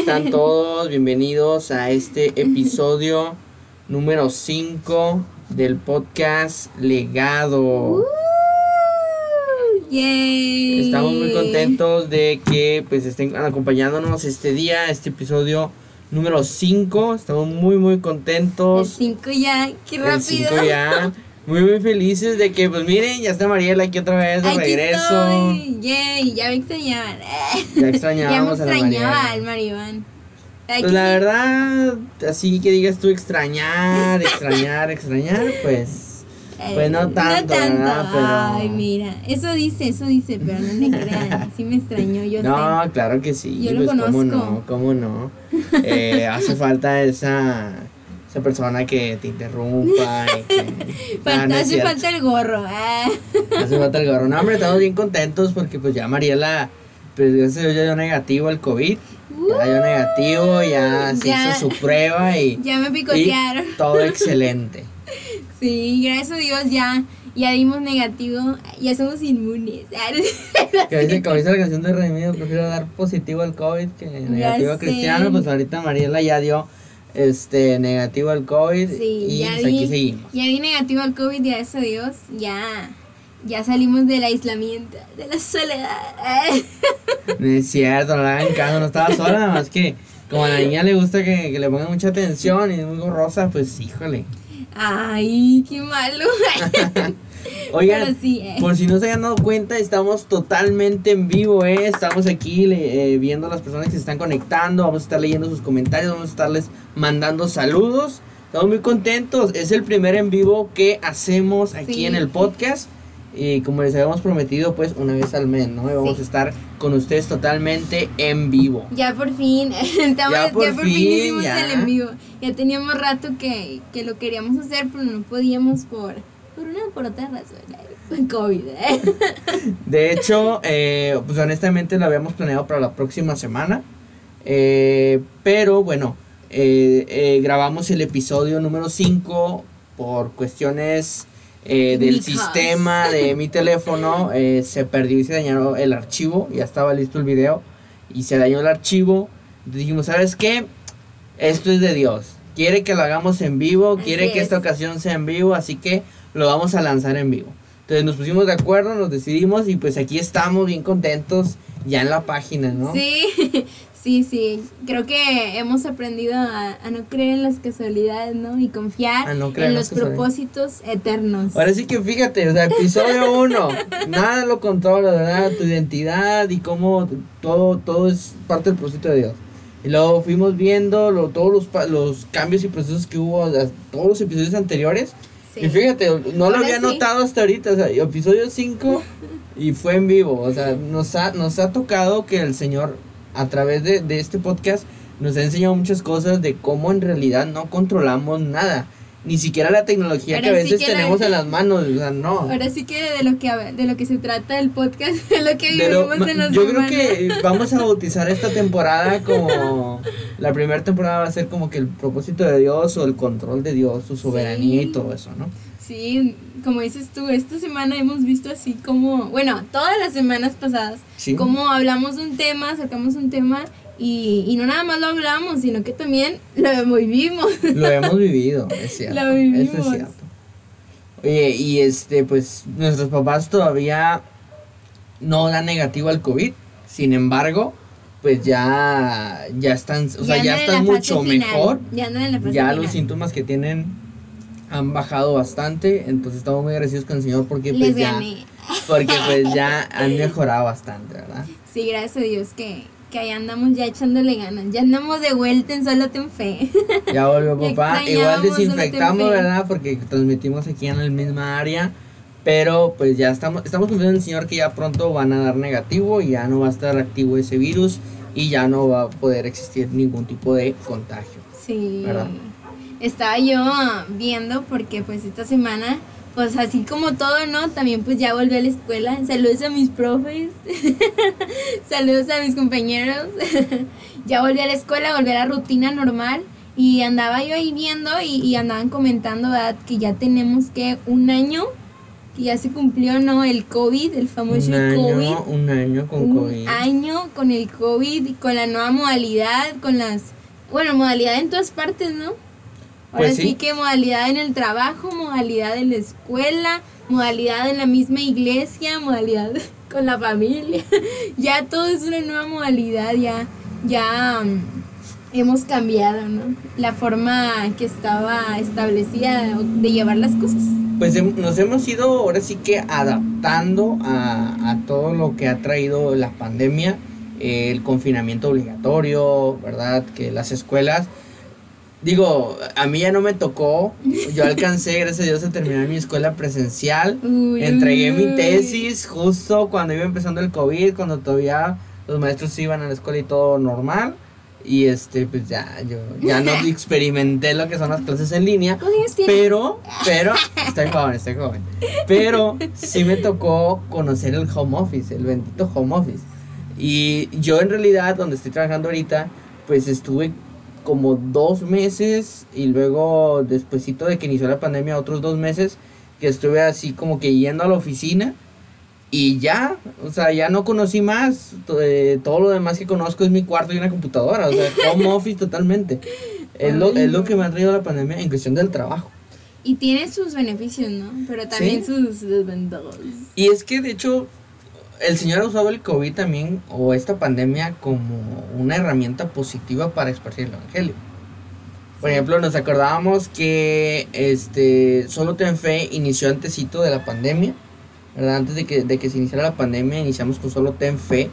están todos? Bienvenidos a este episodio número 5 del podcast Legado. Uh, yay. Estamos muy contentos de que pues estén acompañándonos este día, este episodio número 5. Estamos muy muy El contentos. 5 ya, qué El rápido. cinco ya. Muy muy felices de que pues miren, ya está Mariela aquí otra vez de Aquí regreso. estoy. Yay, ya me extrañaban. Ya extrañábamos ya me extrañaba al Maribán. Pues la verdad, así que digas tú extrañar, extrañar, extrañar, pues Eh, pues no tanto, ¿verdad? Pero- Ay, mira, eso dice, eso dice, pero no le crean. Sí me extrañó, yo no, sé. claro que sí. Yo lo pues cómo conozco. no, cómo no. Eh, hace falta esa esa persona que te interrumpa y que Falta, Ah, no hace falta el gorro. ah. Hace falta el gorro. No, hombre, estamos bien contentos porque pues ya Mariela pues gracias a Dios ya dio negativo al COVID. Ya dio negativo, ya se Ya. hizo su prueba y, Ya me y picotearon. todo excelente. Sí, gracias a Dios ya, ya dimos negativo, ya somos inmunes. Que dice, como dice la canción de Redimido, prefiero dar positivo al COVID que negativo a sé. Cristiano. Pues ahorita Mariela ya dio este negativo al COVID Sí, y ya pues aquí di, seguimos. ya di negativo al COVID, gracias a Dios, ya, ya salimos del aislamiento, de la soledad. No es cierto, no hagan caso, no estaba sola, nada más que como a la niña le gusta que, que le pongan mucha atención y es muy gorrosa, pues híjole. Ay, qué malo. Oigan, sí, eh. por si no se hayan dado cuenta, estamos totalmente en vivo, ¿eh? Estamos aquí eh, viendo a las personas que se están conectando, vamos a estar leyendo sus comentarios, vamos a estarles mandando saludos. Estamos muy contentos, es el primer en vivo que hacemos aquí Sí. en el podcast. Y como les habíamos prometido, pues una vez al mes, ¿no? Y vamos Sí. a estar con ustedes totalmente en vivo. Ya por fin, estamos, Ya ya por por, fin, fin, hicimos ya. el en vivo. Ya teníamos rato que, que lo queríamos hacer, pero no podíamos por, por una por otra razón. eh, COVID. eh. De hecho, eh, pues honestamente lo habíamos planeado para la próxima semana. Eh, pero bueno, grabamos el episodio número 5 por cuestiones del Because. sistema de mi teléfono. se perdió y se dañó el archivo. Ya estaba listo el video y se dañó el archivo. Entonces dijimos, ¿sabes qué? Esto es de Dios. Quiere que lo hagamos en vivo, Así quiere que es. esta ocasión sea en vivo, así que lo vamos a lanzar en vivo. Entonces nos pusimos de acuerdo, nos decidimos y pues aquí estamos bien contentos ya en la página, ¿no? Sí, sí, sí. Creo que hemos aprendido a, a no creer en las casualidades, ¿no? Y confiar no en los propósitos eternos. Ahora sí que fíjate, o sea, episodio 1, nada lo controla, ¿verdad? Tu identidad y cómo todo, todo es parte del propósito de Dios. Y luego fuimos viendo lo- todos los, los cambios y procesos que hubo, todos los episodios anteriores. Sí. Y fíjate, no lo había sí. notado hasta ahorita, o sea, episodio 5 y fue en vivo, o sea, nos ha, nos ha tocado que el Señor a través de, de este podcast nos ha enseñado muchas cosas de cómo en realidad no controlamos nada, ni siquiera la tecnología que a Ahora sí veces que la- tenemos en las manos, o sea, no. Ahora sí que de lo que de lo que se trata el podcast, de lo que De lo- vivimos en la yo creo que vamos a bautizar esta temporada como la primera temporada va a ser como que el propósito de Dios o el control de Dios, su soberanía y Sí. todo eso, ¿no? Sí, como dices tú, esta semana hemos visto así como, bueno, todas las semanas pasadas, Sí. como hablamos de un tema, sacamos un tema y, y no nada más lo hablamos, sino que también lo vivimos. Lo hemos vivido, es cierto. Lo vivimos. Eso es cierto. Oye, y este, pues, nuestros papás todavía no dan negativo al COVID. Sin embargo, pues ya, ya están, o sea, ya, están mucho final, mejor. Ya andan en la fase Ya final. los síntomas que tienen han bajado bastante. Entonces estamos muy agradecidos con el Señor porque Les pues ya, porque pues ya han mejorado bastante, ¿verdad? Sí, gracias a Dios que, que ahí andamos ya echándole ganas. Ya andamos de vuelta en Solo Ten Fe. Ya volvió papá. Igual desinfectamos. ¿verdad? Porque transmitimos aquí en la misma área. Pero pues ya estamos, estamos confiando en el Señor que ya pronto van a dar negativo y ya no va a estar activo ese virus y ya no va a poder existir ningún tipo de contagio. Sí. ¿Verdad? Estaba yo viendo porque pues esta semana, pues así como todo, ¿no? También pues ya volví a la escuela. Saludos a mis profes. Saludos a mis compañeros. ya volví a la escuela, volví a la rutina normal. Y andaba yo ahí viendo y, y andaban comentando, ¿verdad? Que ya tenemos que un año que ya se cumplió, ¿no? El COVID, el famoso un año, COVID. Un año con un COVID. año con el COVID con la nueva modalidad, con las, bueno, modalidad en todas partes, ¿no? Ahora Pues sí. sí. que modalidad en el trabajo, modalidad en la escuela, modalidad en la misma iglesia, modalidad con la familia. ya todo es una nueva modalidad, ya, ya mm, hemos cambiado, ¿no? La forma que estaba establecida de llevar las cosas. Pues nos hemos ido ahora sí que adaptando a, a todo lo que ha traído la pandemia, el confinamiento obligatorio, ¿verdad? Que las escuelas, digo, a mí ya no me tocó, yo alcancé, gracias a Dios, a terminar mi escuela presencial, Uy, entregué uy, mi tesis justo cuando iba empezando el COVID, cuando todavía los maestros iban a la escuela y todo normal. Y este, pues ya, yo ya no experimenté lo que son las clases en línea. Pero, pero, estoy joven, estoy joven. Pero sí me tocó conocer el home office, el bendito home office. Y yo en realidad, donde estoy trabajando ahorita, pues estuve como dos meses y luego despuesito de que inició la pandemia, otros dos meses, que estuve así como que yendo a la oficina y ya, o sea, ya no conocí más. eh, todo lo demás que conozco es mi cuarto y una computadora, o sea, home office totalmente. Es lo, es lo que me ha traído la pandemia en cuestión del trabajo. Y tiene sus beneficios, ¿no? Pero también Sí. sus desventajas. Y es que de hecho el Señor ha usado el COVID también o esta pandemia como una herramienta positiva para esparcir el Evangelio. Por ejemplo, nos acordábamos que este Solo Ten Fe inició antesito de la pandemia, ¿verdad? Antes de que, de que se iniciara la pandemia, iniciamos con Solo Ten Fe.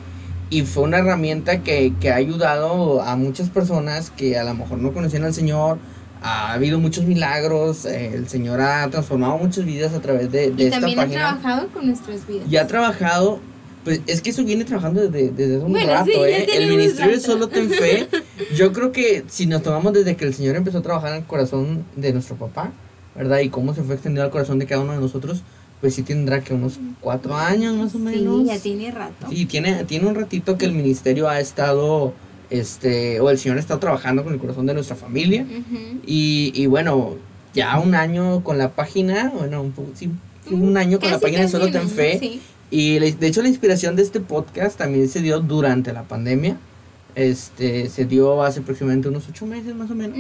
Y fue una herramienta que, que ha ayudado a muchas personas que a lo mejor no conocían al Señor. Ha habido muchos milagros. eh, el Señor ha transformado muchas vidas a través de, de Y esta también ha página trabajado con nuestras vidas. ya ha trabajado, pues es que eso viene trabajando desde, desde hace un Bueno, rato, sí, ¿eh? El ministerio. Solo Ten Fe, yo creo que si nos tomamos desde que el Señor empezó a trabajar en el corazón de nuestro papá, ¿verdad? Y cómo se fue extendiendo al corazón de cada uno de nosotros, pues sí tendrá que unos cuatro años más o menos. Sí, ya tiene rato. Sí, tiene, tiene un ratito que el ministerio ha estado, este, o el Señor ha estado trabajando con el corazón de nuestra familia. Y, y bueno, ya un año con la página, bueno, un, poco- sí, un año con la página de Solo Ten Fe. sí. Y de hecho la inspiración de este podcast también se dio durante la pandemia. Este, se dio hace aproximadamente unos ocho meses más o menos.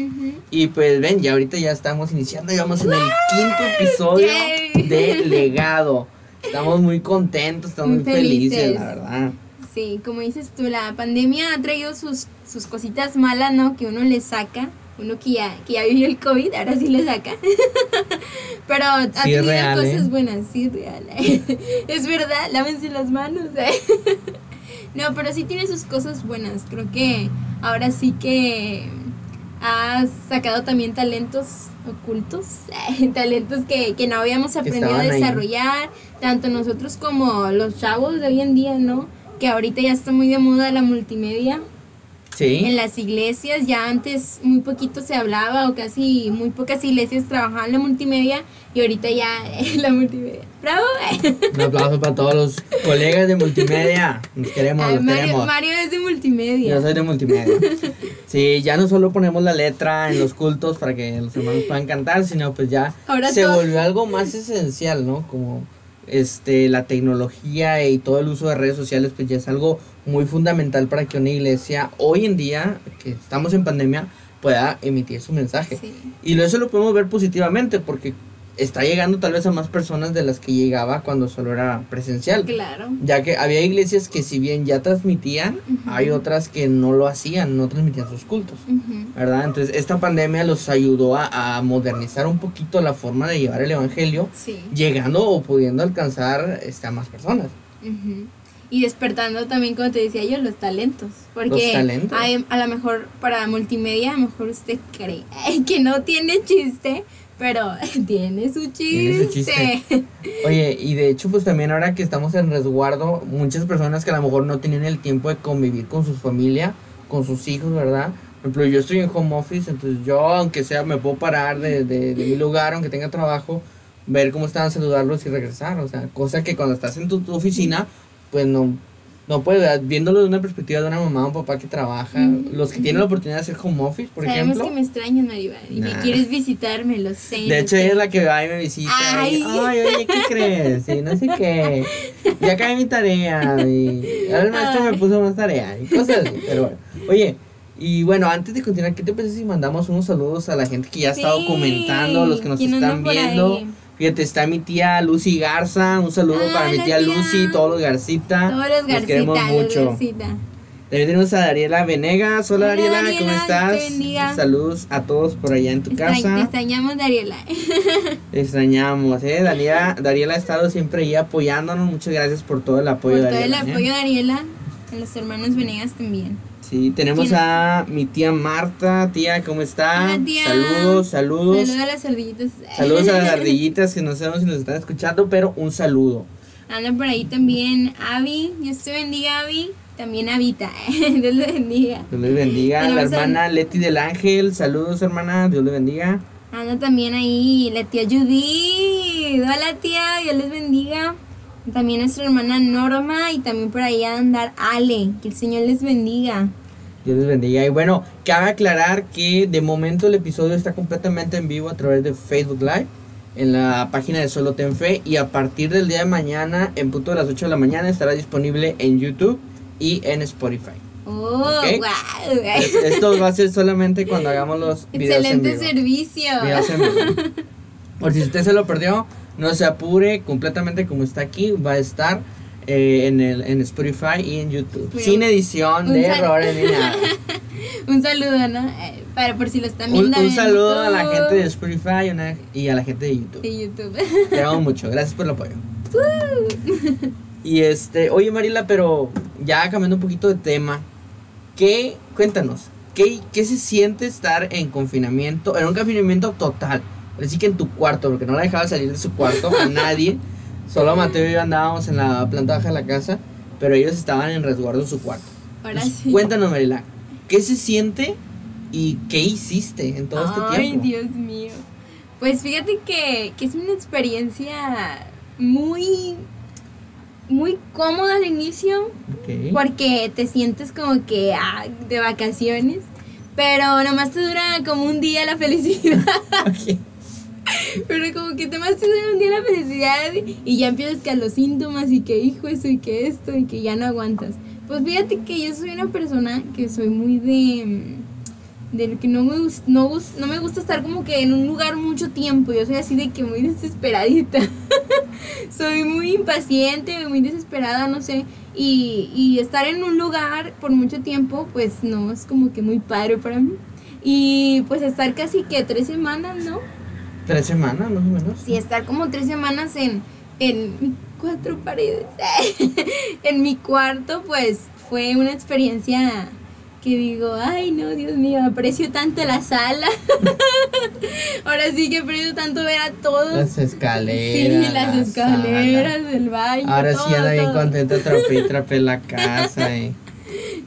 Y pues ven, ya ahorita ya estamos iniciando, ya vamos en el quinto episodio Yay. de Legado. Estamos muy contentos, estamos muy Muy felices, felices. la verdad. Sí, como dices tú, la pandemia ha traído sus, sus cositas malas, ¿no? Que uno le saca. Uno que ya, que ya vivió el COVID, ahora sí le saca. Pero ha Sí, es tenido real, cosas ¿eh? buenas, sí, real. es verdad, lávense las manos. ¿eh? no, pero sí tiene sus cosas buenas. Creo que ahora sí que ha sacado también talentos ocultos, talentos que, que no habíamos aprendido a ahí. desarrollar, tanto nosotros como los chavos de hoy en día, ¿no? Que ahorita ya está muy de moda la multimedia. En las iglesias ya antes muy poquito se hablaba o casi muy pocas iglesias trabajaban la multimedia y ahorita ya la multimedia. ¡Bravo! un aplauso para todos los colegas de multimedia. Nos queremos, Ay, los Mario, queremos. Mario es de multimedia. Yo soy de multimedia. Sí, ya no solo ponemos la letra en los cultos para que los hermanos puedan cantar, sino pues ya Ahora se todo- volvió algo más esencial, ¿no? Como este la tecnología y todo el uso de redes sociales pues ya es algo muy fundamental para que una iglesia hoy en día que estamos en pandemia pueda emitir su mensaje. Sí. Y eso lo podemos ver positivamente porque está llegando tal vez a más personas de las que llegaba cuando solo era presencial. Claro. Ya que había iglesias que si bien ya transmitían, hay otras que no lo hacían, no transmitían sus cultos. ¿Verdad? Entonces esta pandemia los ayudó a, a modernizar un poquito la forma de llevar el evangelio, Sí. llegando o pudiendo alcanzar este, a más personas. Y despertando también, como te decía yo, los talentos. Porque Los talentos. hay- a lo mejor para multimedia, a lo mejor usted cree que no tiene chiste, pero tiene su chiste. Tiene su chiste. Oye, y de hecho pues también ahora que estamos en resguardo, muchas personas que a lo mejor no tenían el tiempo de convivir con su familia, con sus hijos, ¿verdad? Por ejemplo, yo estoy en home office, entonces yo, aunque sea, me puedo parar de, de, de mi lugar, aunque tenga trabajo, ver cómo están, saludarlos y regresar. O sea, cosa que cuando estás en tu, tu oficina, pues no, No, pues viéndolo de una perspectiva de una mamá o un papá que trabaja, los que tienen la oportunidad de hacer home office, por Sabemos ejemplo. que me extrañas, Maribel, y me Nah. quieres visitarme, lo sé. De hecho, ella es la que va y me visita. Ay. y, Ay, oye, ¿qué crees? Y no sé qué. Ya acabé mi tarea. Y ahora el maestro me puso más tarea. Y cosas así. Pero bueno. Oye, y bueno, antes de continuar, ¿qué te parece si mandamos unos saludos a la gente que ya ha estado Sí, comentando, los que nos ¿quién anda están viendo? ahí? Fíjate, está mi tía Lucy Garza. Un saludo Ah, para mi tía tía. Lucy, todos los Garcita. Todos los Los queremos Garcita, los mucho. Garcita. También tenemos a Dariela Venegas. Hola, Hola, Dariela, Dariela, ¿cómo te estás? Saludos a todos por allá en tu Extra- Te casa. extrañamos, Dariela. Extrañamos, ¿eh? Daniela, Dariela ha estado siempre ahí apoyándonos. Muchas gracias por todo el apoyo, Por todo el Dariela, ¿eh? apoyo, Dariela. A los hermanos Venegas también. Sí, tenemos ¿Quién? a mi tía Marta. Tía, ¿cómo está? Hola, tía. Saludos, saludos. Saludos a las ardillitas. Saludos a las ardillitas que no sabemos si nos están escuchando, pero un saludo. Anda por ahí también Avi. Dios te bendiga, Avi. También Avita. Dios le bendiga. Dios les bendiga. La Tenemos a- hermana Leti del Ángel. Saludos, hermana. Dios le bendiga. Anda también ahí la tía Judith. Hola, tía. Dios les bendiga. También nuestra hermana Norma. Y también por ahí a andar Ale. Que el Señor les bendiga. Dios les bendiga. Y bueno, cabe aclarar que de momento el episodio está completamente en vivo a través de Facebook Live en la página de Solo Ten Fe y a partir del día de mañana, en punto de las 8 de la mañana, estará disponible en YouTube y en Spotify. Oh, wow. Es- Esto va a ser solamente cuando hagamos los videos en Excelente vivo. servicio. Videos en vivo. Por si usted se lo perdió, no se apure, completamente como está aquí, va a estar eh, en, el, en Spotify y en YouTube. Pero- Sin edición de errores ni nada. Un saludo, ¿no? Eh, para por si lo están viendo. un saludo a la gente de Spotify y, una- y a la gente de YouTube. de YouTube. Te amo mucho, gracias por el apoyo. Y este, oye Marila, pero ya cambiando un poquito de tema, ¿qué, cuéntanos, ¿qué, qué se siente estar en confinamiento, en un confinamiento total? Así que en tu cuarto, porque no la dejaba salir de su cuarto a nadie, solo Mateo y yo andábamos en la planta baja de la casa, pero ellos estaban en resguardo en su cuarto. Ahora Entonces, sí. Cuéntanos Marila, ¿qué se siente y qué hiciste en todo este Ay, tiempo? Dios mío. Pues fíjate que, que es una experiencia muy, muy cómoda al inicio, porque te sientes como que ah, de vacaciones, pero nomás te dura como un día la felicidad. Ok. Pero como que te más te un día la felicidad y ya empiezas que a los síntomas y que hijo eso y que esto y que ya no aguantas. Pues fíjate que yo soy una persona que soy muy de mm, de lo que no me no, no me gusta estar como que en un lugar mucho tiempo. Yo soy así de que muy desesperadita. soy muy impaciente, muy desesperada, no sé. Y, y estar en un lugar por mucho tiempo, pues no es como que muy padre para mí. Y pues estar casi que tres semanas, ¿no? Tres semanas, más o menos. Sí, estar como tres semanas en, en cuatro paredes, en mi cuarto, pues fue una experiencia que digo, ay no, Dios mío, aprecio tanto la sala. Ahora sí que aprecio tanto ver a todos. Las escaleras. sí, las la escaleras sala. del baño. Ahora todo, sí anda bien todo. contenta, trape y trape la casa. Y,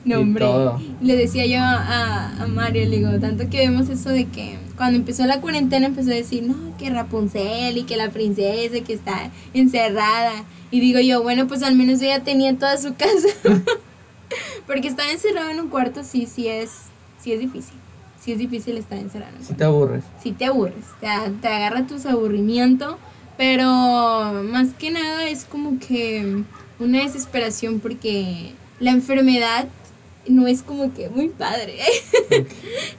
No, y hombre. todo. Le decía yo a, a Mario, le digo, tanto que vemos eso de que cuando empezó la cuarentena empezó a decir, no, que Rapunzel y que la princesa que está encerrada. Y digo yo, bueno, pues al menos ella tenía toda su casa. Porque estar encerrado en un cuarto sí, sí es, sí es difícil. Sí es difícil estar encerrado en un Si cuarto. te aburres. Sí te aburres, te, te agarra tus aburrimiento, pero más que nada es como que una desesperación porque la enfermedad no es como que muy padre.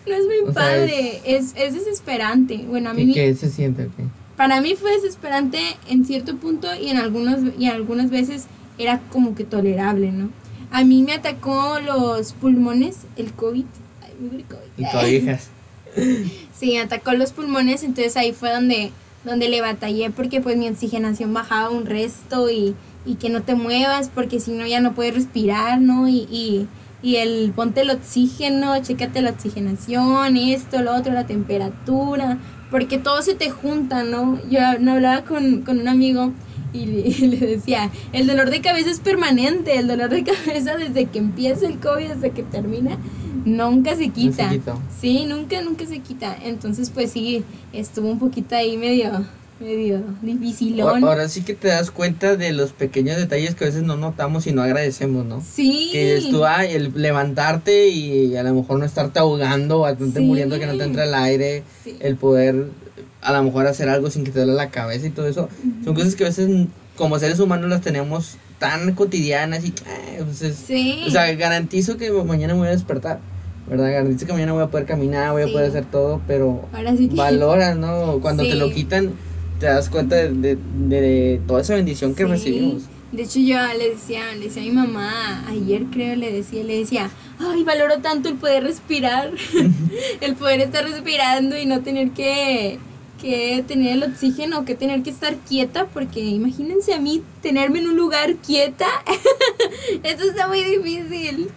no es muy O sea, padre, es, es desesperante. Bueno, a ¿Qué, mí qué se siente? para mí fue desesperante en cierto punto y en algunas y en algunas veces era como que tolerable, ¿no? A mí me atacó los pulmones, el COVID. Ay, COVID. Y cobijas. Sí, me atacó los pulmones, entonces ahí fue donde, donde le batallé porque pues mi oxigenación bajaba un resto y, y que no te muevas porque si no ya no puedes respirar, ¿no? Y, y, y el ponte el oxígeno, chécate la oxigenación, esto, lo otro, la temperatura, porque todo se te junta, ¿no? Yo no hablaba con, con un amigo y le, y le decía, el dolor de cabeza es permanente, el dolor de cabeza desde que empieza el COVID hasta que termina, nunca se quita. quitó. Sí, nunca, nunca se quita. Entonces, pues sí, estuvo un poquito ahí medio, medio dificilón. Ahora sí que te das cuenta de los pequeños detalles que a veces no notamos y no agradecemos, ¿no? Sí. Que es tú, ay, el levantarte y a lo mejor no estarte ahogando o estarte Sí. muriendo que no te entra el aire, Sí. el poder a lo mejor hacer algo sin que te duele la cabeza y todo eso. Son cosas que a veces como seres humanos las tenemos tan cotidianas y eh, pues es- Sí. o sea, garantizo que mañana me voy a despertar. ¿Verdad? Garantizo que mañana voy a poder caminar, voy a poder hacer todo, pero sí que- valora, ¿no? Cuando te lo quitan, te das cuenta de, de- de toda esa bendición que Sí. recibimos. De hecho yo le decía, le decía a mi mamá, ayer creo le decía, le decía, ay, valoro tanto el poder respirar, el poder estar respirando y no tener que, que tener el oxígeno, que tener que estar quieta, porque imagínense a mí tenerme en un lugar quieta, eso está muy difícil.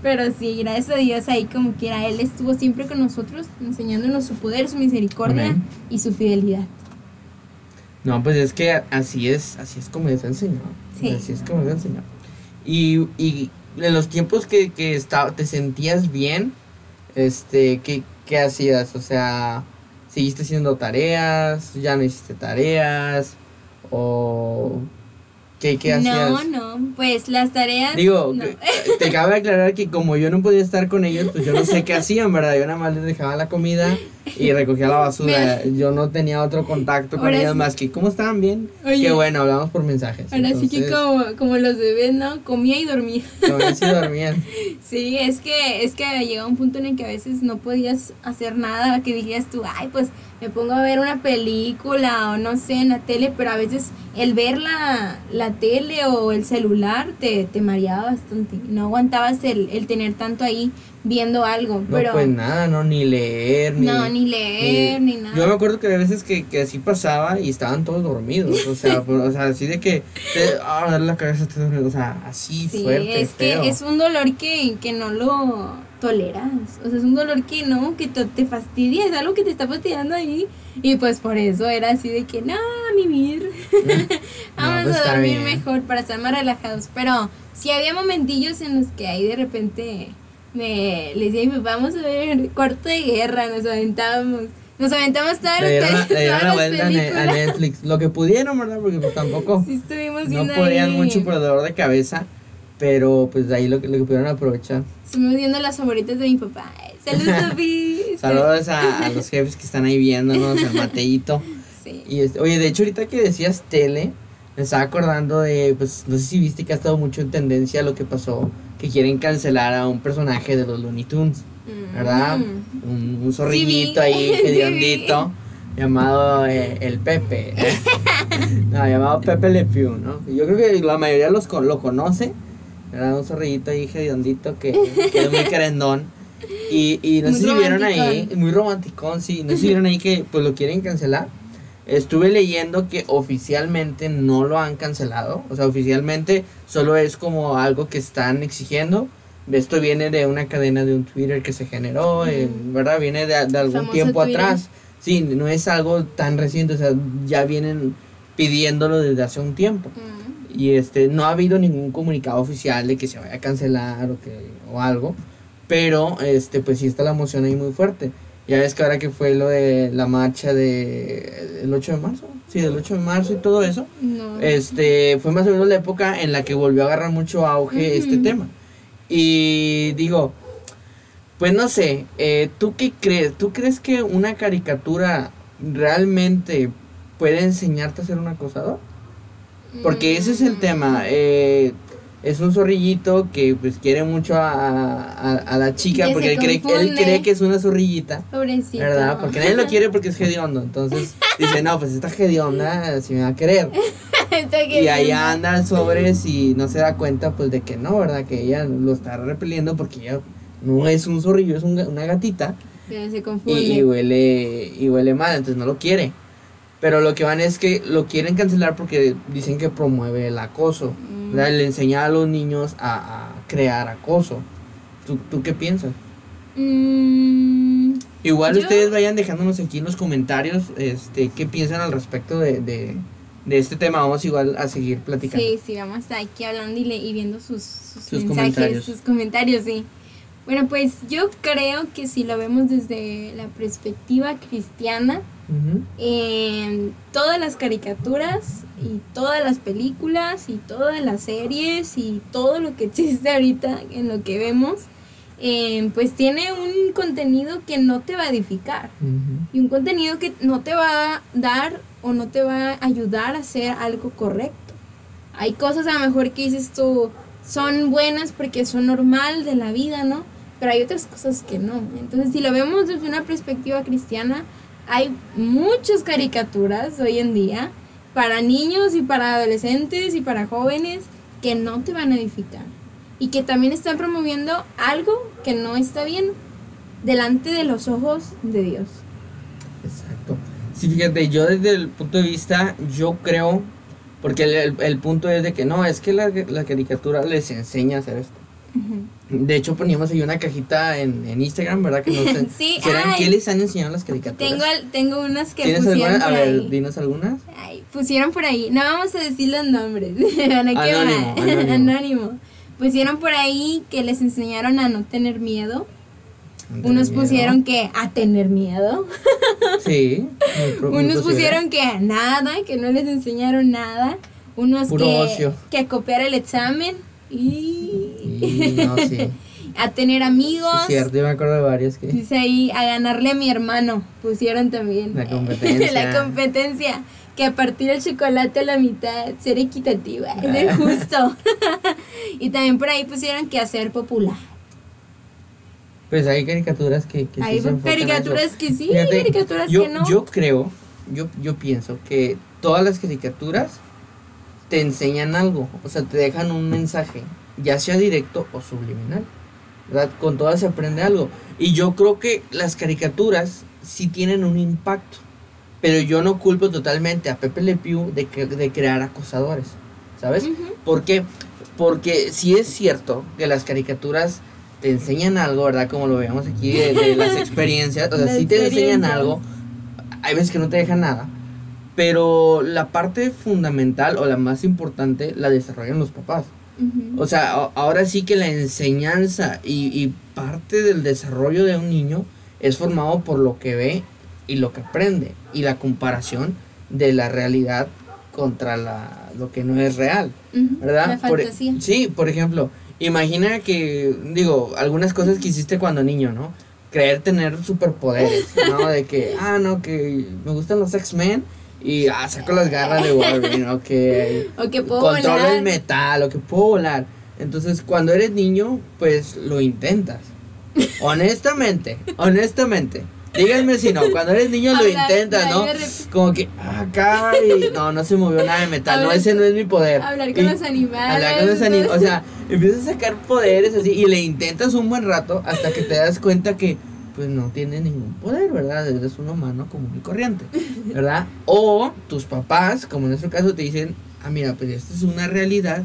Pero sí, gracias a Dios ahí como quiera, Él estuvo siempre con nosotros, enseñándonos su poder, su misericordia Amén. y su fidelidad. No, pues es que así es, así es como Dios enseñó. Sí. Así es como Dios enseñó. Y, y en los tiempos que, que estaba, te sentías bien, este, ¿qué, ¿qué hacías? O sea, ¿seguiste haciendo tareas? ¿Ya no hiciste tareas? ¿O qué, qué hacías? No, no, pues las tareas... Digo, no. que- te cabe aclarar que como yo no podía estar con ellos, pues yo no sé qué hacían, ¿verdad? Yo nada más les dejaba la comida y recogía la basura. Yo no tenía otro contacto con Ahora sí. más que, ¿cómo estaban bien? Oye. Qué bueno, hablamos por mensajes. Ahora sí que como, como los bebés, ¿no? Comía y dormía. que sí dormían. Sí, es que, es que llega un punto en el que a veces no podías hacer nada, que dirías tú, ay, pues me pongo a ver una película o no sé, en la tele, pero a veces el ver la, la tele o el celular te, te mareaba bastante. No aguantabas el, el tener tanto ahí viendo algo, No, pero... pues nada, no, ni leer, ni... no, ni leer, ni, nada. Yo me acuerdo que a veces que, que así pasaba y estaban todos dormidos, o sea, o sea así de que, te, ah, la cabeza te duele, o sea, así Sí, fuerte, es feo. que es un dolor que, que no lo toleras. O sea, es un dolor que no, que te, te fastidia, es algo que te está fastidiando ahí. Y pues por eso era así de que, no, mimir. Vamos pues a dormir mejor para estar más relajados. Pero sí había momentillos en los que ahí de repente me le decía, "Ay, vamos a ver cuarto de guerra, nos aventábamos. Nos aventamos todas Le dieron, la- pe- le dieron todas la las vuelta a a. Netflix, lo que pudieron, ¿verdad? Porque pues tampoco... Sí, estuvimos No podían ahí. mucho por el dolor de cabeza, pero pues de ahí lo que, lo que pudieron aprovechar. Estuvimos viendo las favoritas de mi papá. Saludos, papi. Saludos a, a los jefes que están ahí viéndonos, al Mateito. Sí. Y este, oye, de hecho ahorita que decías tele, me estaba acordando de, pues no sé si viste que ha estado mucho en tendencia lo que pasó, que quieren cancelar a un personaje de los Looney Tunes, ¿verdad? Mm. Un, un zorrillito Sí ahí, Sí hediondito, llamado eh, el Pepe. no, llamado Pepe Le Pew, ¿no? Yo creo que la mayoría los lo conoce, era un zorrillito ahí hediondito que, que es muy querendón. Y, y no Muy sé si vieron ahí, muy romanticón, sí, no sé si vieron ahí que pues lo quieren cancelar. Estuve leyendo que oficialmente no lo han cancelado, o sea, oficialmente solo es como algo que están exigiendo. Esto viene de una cadena de un Twitter que se generó, eh, ¿verdad? Viene de, de algún Famoso tiempo Twitter. atrás. Sí, no es algo tan reciente, o sea, ya vienen pidiéndolo desde hace un tiempo. Mm. Y este, no ha habido ningún comunicado oficial de que se vaya a cancelar o que o algo, pero este pues sí está la emoción ahí muy fuerte. Ya ves que ahora que fue lo de la marcha de el 8 de marzo, sí, del 8 de marzo y todo eso, No. este fue más o menos la época en la que volvió a agarrar mucho auge este tema. Y digo, pues no sé, eh, ¿tú qué crees? ¿Tú crees que una caricatura realmente puede enseñarte a ser un acosador? Porque ese es el Mm. tema. eh, es un zorrillito que pues quiere mucho a, a- a la chica Que porque él cree, él cree que es una zorrillita. Pobrecito. ¿Verdad? Porque nadie lo quiere porque es hediondo. Entonces dice, no, pues esta hedionda si me va a querer. Y ahí queriendo. anda sobres y no se da cuenta pues de que no, ¿verdad? Que ella lo está repeliendo porque ella no es un zorrillo, es un una gatita. Pero se Y, confunde. y huele y huele mal, entonces no lo quiere. Pero lo que van es que lo quieren cancelar porque dicen que promueve el acoso. Mm. Le enseña a los niños a, a crear acoso. ¿Tú, ¿Tú qué piensas? Mm, Igual Yo- ustedes vayan dejándonos aquí en los comentarios este, qué piensan al respecto de, de, de este tema. Vamos igual a seguir platicando. sí, sí, vamos a estar aquí hablando y, le- y viendo sus, sus, Sus mensajes, comentarios. sus comentarios, sí. Bueno, pues yo creo que si lo vemos desde la perspectiva cristiana, Ujú. en todas las caricaturas y todas las películas y todas las series y todo lo que existe ahorita en lo que vemos, eh, pues tiene un contenido que no te va a edificar Ujú. y un contenido que no te va a dar o no te va a ayudar a hacer algo correcto. Hay cosas a lo mejor que dices tú son buenas porque son normal de la vida, ¿no? Pero hay otras cosas que no. Entonces, si lo vemos desde una perspectiva cristiana, hay muchas caricaturas hoy en día para niños y para adolescentes y para jóvenes que no te van a edificar y que también están promoviendo algo que no está bien delante de los ojos de Dios. Exacto. Sí, fíjate, yo desde el punto de vista, yo creo, porque el, el- el punto es de que no, es que la, la caricatura les enseña a hacer esto. De hecho, poníamos ahí una cajita en, en Instagram, ¿verdad? Que no sé. Sí, ¿Serán ay. qué les han enseñado las caricaturas? Tengo, al- tengo unas que ¿Tienes pusieron alguna? A ver, ahí. dinos algunas. Ay, pusieron por ahí. No vamos a decir los nombres. Van a quemar. Anónimo, anónimo. Anónimo. Pusieron por ahí que les enseñaron a no tener miedo. Unos Miedo. pusieron que a tener miedo. Sí. Unos pusieron que a nada, que no les enseñaron nada. Unos Puro que, ocio. que a copiar el examen. Y Sí, no, sí. Sí, a tener amigos. cierto, yo me acuerdo de varias que. Dice ahí a ganarle a mi hermano. Pusieron también. La competencia. la competencia. Que a partir del chocolate a la mitad, ser equitativa, ser justo. y también por ahí pusieron que hacer popular. Pues hay caricaturas que, que sí hay se caricaturas que sí, Fíjate, caricaturas yo, que no. Yo creo, yo, yo pienso que todas las caricaturas te enseñan algo, o sea, te dejan un mensaje, ya sea directo o subliminal, ¿verdad? Con todas se aprende algo. Y yo creo que las caricaturas sí tienen un impacto, pero yo no culpo totalmente a Pepe Le Pew de, que- de crear acosadores, ¿sabes? Ujú. ¿Por qué? Porque sí es cierto que las caricaturas te enseñan algo, ¿verdad? Como lo veamos aquí de, de las experiencias, o sea, sí te enseñan algo, hay veces que no te dejan nada, pero la parte fundamental o la más importante la desarrollan los papás. O sea, ahora sí que la enseñanza y, y parte del desarrollo de un niño es formado por lo que ve y lo que aprende y la comparación de la realidad contra la, lo que no es real. ¿verdad? La Por- e- sí, por ejemplo, imagina que, digo, algunas cosas que hiciste cuando niño, ¿no? Creer tener superpoderes, ¿no? De que, ah, no, que me gustan los X-Men y ah, saco las garras de Wolverine, o que O que puedo controlo volar. el metal, o que puedo volar. Entonces, cuando eres niño, pues lo intentas. Honestamente, honestamente. Díganme si no, cuando eres niño lo intentas, ¿no? Como que, ah, acá, y no, no se movió nada de metal, no, ese no es mi poder. Hablar con Y- los animales. Hablar con los anim- O sea, empiezas a sacar poderes así y le intentas un buen rato hasta que te das cuenta que pues no tiene ningún poder, ¿verdad? Eres un humano común y corriente, ¿verdad? O tus papás, como en nuestro caso, te dicen, ah, mira, pues esto es una realidad,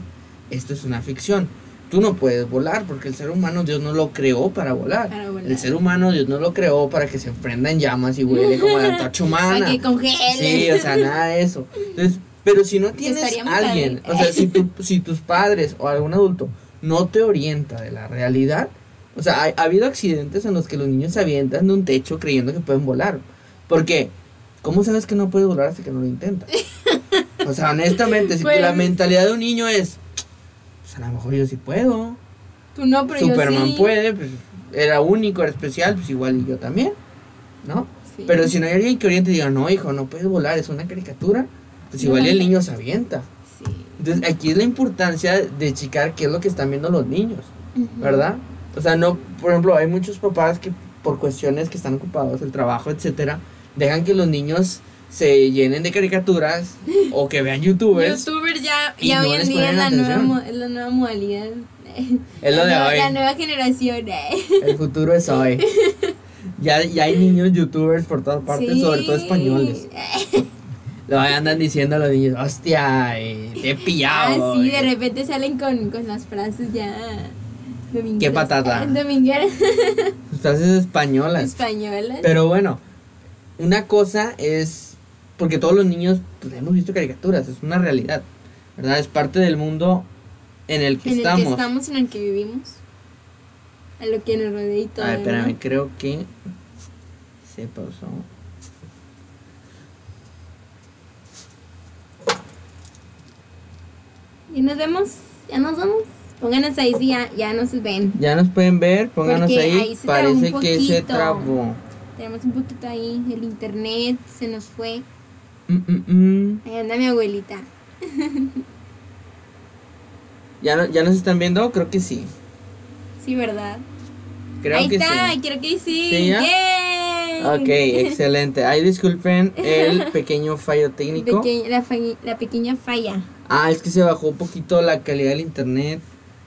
esto es una ficción. Tú no puedes volar porque el ser humano Dios no lo creó para volar. Para volar. El ser humano Dios no lo creó para que se prenda en llamas y huele como la antorcha humana. Para que congele. Sí, o sea, nada de eso. Entonces, pero si no tienes alguien, o sea, si, tu- si tus padres o algún adulto no te orienta de la realidad, o sea, ha, ha habido accidentes en los que los niños se avientan de un techo creyendo que pueden volar. Porque, ¿cómo sabes que no puedes volar hasta que no lo intentas? O sea, honestamente, si Pues- la mentalidad de un niño es, pues a lo mejor yo sí puedo. Tú no, pero yo Superman sí. puede, pues era único, era especial, pues igual y yo también, ¿no? Sí. Pero si no hay alguien que oriente y diga, no, hijo, no puedes volar, es una caricatura, pues igual y el niño se avienta. Sí. Entonces aquí es la importancia de checar qué es lo que están viendo los niños. ¿verdad? O sea, no, por ejemplo, hay muchos papás que por cuestiones que están ocupados, el trabajo, etcétera, dejan que los niños se llenen de caricaturas o que vean youtubers. Youtuber ya, y ya no hoy en día es la, nueva, es la nueva modalidad. Es lo de la, hoy. La nueva generación. eh. El futuro es hoy. Ya, ya hay niños youtubers por todas partes, Sí. sobre todo españoles. Lo andan diciendo a los niños, hostia, eh, te he Ah, pillado. sí, de eh". repente salen con, con las frases ya Qué patata. Domingueras. Frases españolas. Españolas. Pero bueno, una cosa es, porque todos los niños pues, hemos visto caricaturas, es una realidad, ¿verdad? Es parte del mundo en el que en estamos. En el que estamos, en el que vivimos. A lo que nos rodea y todo. A ver, espérame, creo que se pausó. Y nos vemos, ya nos vamos. Pónganos ahí si ya, ya nos ven. Ya nos pueden ver, pónganos Porque ahí. ahí Parece que se trabó. Tenemos un poquito ahí, el internet se nos fue. Mm, mm, mm. Ahí anda mi abuelita. ¿Ya, no- ¿Ya nos están viendo? Creo que sí. Sí, ¿verdad? Creo ahí que está, sí. creo que sí. ¿Sí, ya? Ok, excelente. Ahí disculpen el pequeño fallo técnico. Peque- la, fa- la pequeña falla. Ah, es que se bajó un poquito la calidad del internet.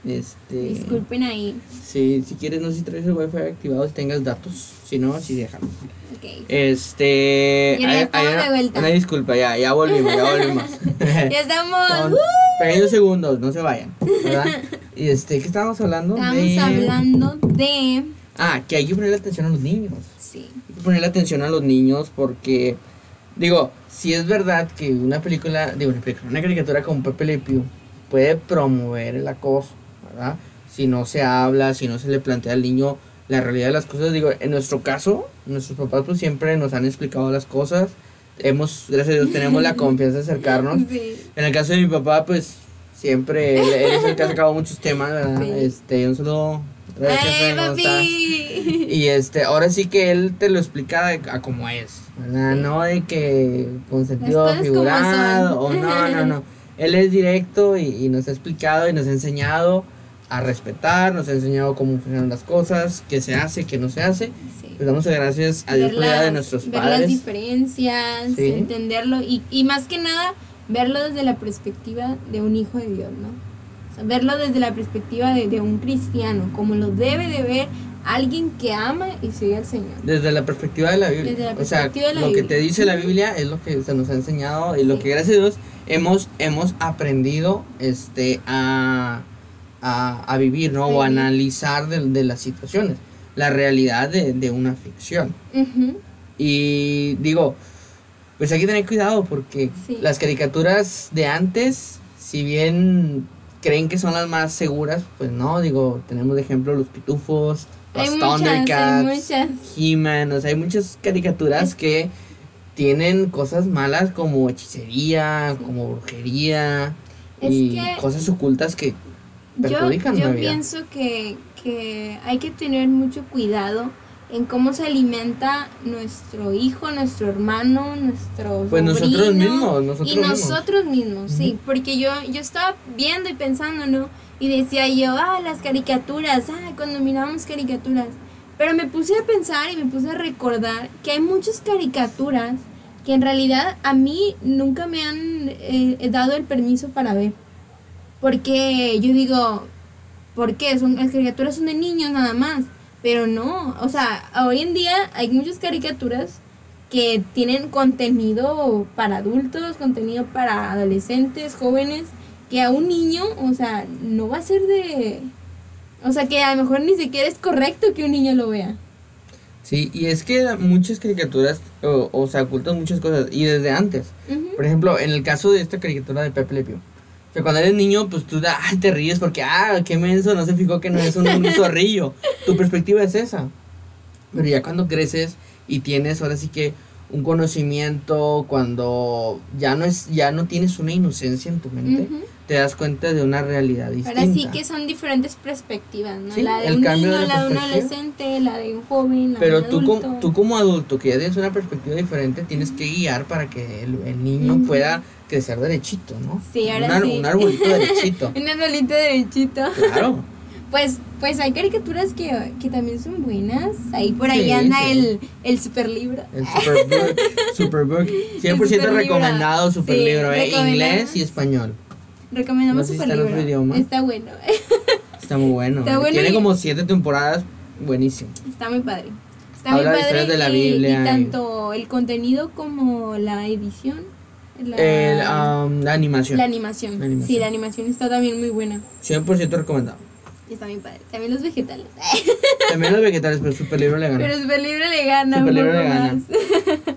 Este. Disculpen ahí. Sí, si quieres, no sé si traes el wifi activado, si tengas datos. Si no, sí déjalo. Ok. Este. Ya, ya hay- estamos hay una- de vuelta. Una disculpa, ya, ya volvimos, ya volvimos. Ya estamos. Son pequeños segundos, no se vayan. ¿Verdad? Y este, ¿qué estábamos hablando? Estamos De- hablando de. Ah, que hay que ponerle atención a los niños. Sí. Hay que ponerle atención a los niños porque, digo, si es verdad que una película, digo, una película, una caricatura como Pepe Le Pew puede promover el acoso, ¿verdad? Si no se habla, si no se le plantea al niño la realidad de las cosas, digo, en nuestro caso, nuestros papás pues siempre nos han explicado las cosas, hemos, gracias a Dios, tenemos la confianza de acercarnos. Sí. En el caso de mi papá, pues siempre, él, él es el que ha sacado muchos temas, ¿verdad? Sí. Este, un saludo. ¡Ay, papi! Y este, ahora sí que él te lo explica de- a como es, ¿verdad? Sí. No de que con sentido figurado o no, no, no. Él es directo y, y nos ha explicado y nos ha enseñado a respetar, nos ha enseñado cómo funcionan las cosas, qué se hace, qué no se hace. Sí. Pues damos gracias a Dios Ver por la de las- nuestros ver las padres. diferencias, Sí. entenderlo y, y más que nada verlo desde la perspectiva de un hijo de Dios, ¿no? O sea, verlo desde la perspectiva de, de un cristiano, como lo debe de ver alguien que ama y sigue al Señor. Desde la perspectiva de la Biblia. Desde la o sea, perspectiva de la lo que te Biblia. dice la. Biblia es lo que se nos ha enseñado y lo Sí. que gracias a Dios hemos, hemos aprendido este, a, a, a vivir, ¿no? O a analizar de, de las situaciones, la realidad de, de una ficción. Y digo, pues hay que tener cuidado porque Sí. las caricaturas de antes, si bien creen que son las más seguras, pues no, digo, tenemos de ejemplo los pitufos, los Hay Thundercats, muchas. He-Man, o sea, hay muchas caricaturas Es- que tienen cosas malas como hechicería, Sí. como brujería Es y que- cosas ocultas que perjudican yo vida. pienso que, que hay que tener mucho cuidado en cómo se alimenta nuestro hijo, nuestro hermano, nuestro Pues nosotros sobrino, mismos, nosotros y mismos. nosotros mismos, sí, porque yo yo estaba viendo y pensando, ¿no? Y decía yo, ah, las caricaturas, ah, cuando mirábamos caricaturas. Pero me puse a pensar y me puse a recordar que hay muchas caricaturas que en realidad a mí nunca me han eh, dado el permiso para ver. Porque yo digo, ¿por qué? Son, las caricaturas son de niños nada más. Pero no, o sea, hoy en día hay muchas caricaturas que tienen contenido para adultos, contenido para adolescentes, jóvenes, que a un niño, o sea, no va a ser de... O sea, que a lo mejor ni siquiera es correcto que un niño lo vea. Sí, y es que muchas caricaturas o, o se ocultan muchas cosas y desde antes. Por ejemplo, en el caso de esta caricatura de Pepe Le Pew. Sea, cuando eres niño, pues tú da- ay, te ríes porque, ah, qué menso, no se fijó que no es un, un zorrillo. Tu perspectiva es esa. Pero ya cuando creces y tienes ahora sí que un conocimiento, cuando ya no es, ya no tienes una inocencia en tu mente, te das cuenta de una realidad distinta. Ahora sí que son diferentes perspectivas, ¿no? Sí, la de el un cambio niño, de la de un adolescente, la de un joven, la Pero de un tú, como, tú como adulto que ya tienes una perspectiva diferente, tienes que guiar para que el, el niño pueda crecer derechito, ¿no? Sí, ahora un, sí. un arbolito derechito. Un arbolito derechito. Claro. Pues, pues hay caricaturas que, que también son buenas. Ahí por ahí Sí, anda sí. el, el super libro. El Superbook. Superbook. 100% superlibro. recomendado, super Sí, libro, ¿eh? Inglés y español. Recomendamos No sé si super está. Está bueno. Está muy bueno. Está bueno Tiene y- como siete temporadas. Buenísimo. Está muy padre. Está Habla de muy padre. historias de la Biblia Y y- tanto el contenido como la edición. La, El, um, la animación. la animación. la animación. Sí, la animación está también muy buena. 100% recomendado. Está muy padre. También los vegetales. También los vegetales, pero super libro le gana. Pero Super Libre le gana. Super poco le gana.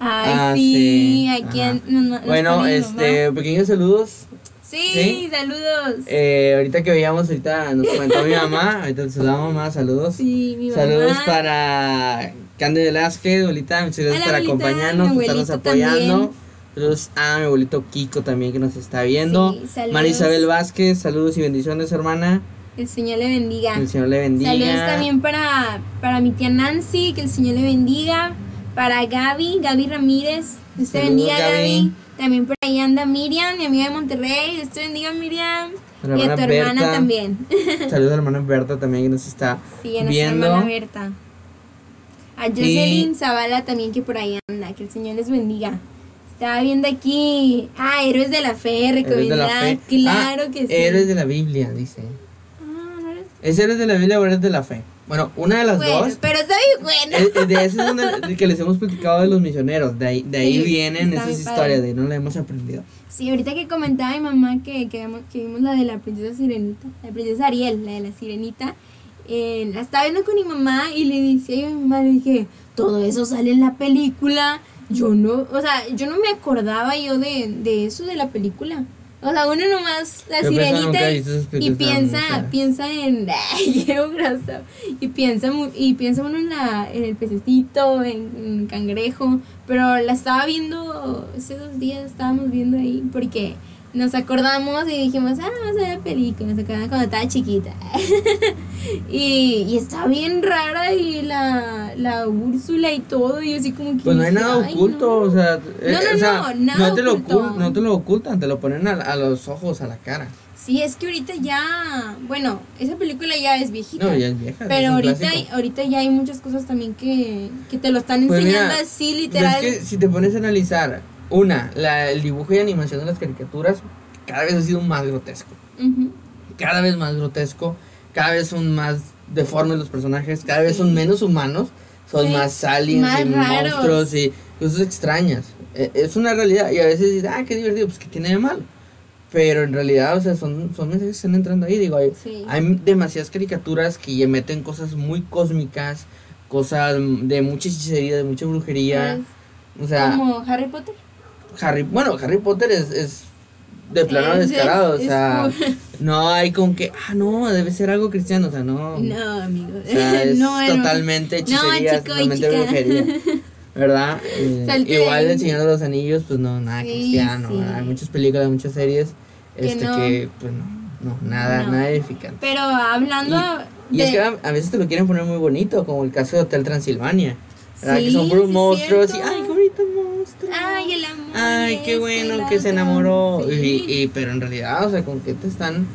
Ay, Ah, sí, aquí en- Bueno, este, pequeños saludos. Sí, ¿sí? saludos. Eh, ahorita que veíamos, ahorita nos comentó mi mamá. Ahorita saludamos mamá, saludos. sí, mi mamá. Saludos para Candy Velázquez, abuelita, muchas gracias por acompañarnos, por estarnos apoyando. también. Saludos a mi abuelito Kiko también que nos está viendo. Sí, saludos. Marisabel Vázquez, saludos y bendiciones, hermana. El Señor le bendiga. Que el Señor le bendiga. Saludos también para, para mi tía Nancy, que el Señor le bendiga. Para Gaby, Gaby Ramírez, Dios te bendiga Gaby. Gaby. También por ahí anda Miriam, mi amiga de Monterrey, Dios te bendiga Miriam. La y a tu hermana también. Saludos a la hermana Berta también que nos está Sí, a nuestra viendo. hermana Berta. A Jocelyn Zavala también que por ahí anda, que el Señor les bendiga. Estaba viendo aquí, ah, Héroes de la Fe, de recomendada. fe. Claro Ah, que sí. Héroes de la Biblia, dice. Ah, ¿no eres? ¿Es héroes de la Biblia o héroes de la fe? Bueno, una de las Bueno, dos. pero está bien bueno. Eh, eh, De ese es donde el que les hemos platicado de los misioneros. De ahí, de ahí Sí, vienen esas historias, de ahí no la hemos aprendido. Sí, ahorita que comentaba mi mamá que, que, vemos- que vimos la de la princesa sirenita, la princesa Ariel, la de la sirenita, eh, la estaba viendo con mi mamá y le decía yo a mi mamá, le dije, todo eso sale en la película, yo no, o sea, yo no me acordaba yo de, de eso de la película. O sea, uno nomás, la Yo sirenita y, piensa, piensa en, ay, qué grasa, y piensa, y piensa uno en, la, en el pececito, en, en cangrejo, pero la estaba viendo, hace dos días estábamos viendo ahí, porque nos acordamos y dijimos, ah, vamos a ver la película, nos acordamos cuando estaba chiquita. y, y está bien rara y la, la Úrsula y todo, y así como que... Pues no hay nada "Ay, oculto, no". o sea, eh, No, no, o sea, no, nada te lo oculto. no te lo ocultan, te lo ponen a, a los ojos, a la cara. Sí, es que ahorita ya, bueno, esa película ya es viejita. No, ya es vieja. es Pero un ahorita, clásico. ahorita ya hay muchas cosas también que, que te lo están Pues enseñando mira, así, Pues literal. es que si te pones a analizar, una, la, el dibujo y animación de las caricaturas cada vez ha sido más grotesco. Cada vez más grotesco, cada vez son más deformes los personajes, cada vez Sí. son menos humanos, son Sí, más aliens más y raros. monstruos y cosas extrañas. Eh, Es una realidad y a veces dices, ah, qué divertido, pues que tiene de malo. Pero en realidad, o sea, son, son mensajes que están entrando ahí. Digo, hay, Sí. hay demasiadas caricaturas que meten cosas muy cósmicas, cosas de mucha hechicería, de mucha brujería. Pues, O sea, como Harry Potter. Harry, bueno, Harry Potter es, es de plano Es- descarado, es- o sea, no hay con que, ah, no, debe ser algo cristiano, o sea, no. No, amigo. O sea, es No, totalmente hechicería, y totalmente brujería, ¿verdad? Eh, igual. El Señor de los Anillos, pues no, nada Sí, cristiano, sí. Hay muchas películas, muchas series, Que este no. que, pues no, no, nada, nada edificante. Pero hablando Y de... es que a, a veces te lo quieren poner muy bonito, como el caso de Hotel Transilvania, ¿verdad? que Sí, son puros monstruos y, ay, monstruo. Ay, el amor. Ay, qué bueno que se enamoró. Sí. Y, y- pero en realidad, o sea, ¿con qué te están...?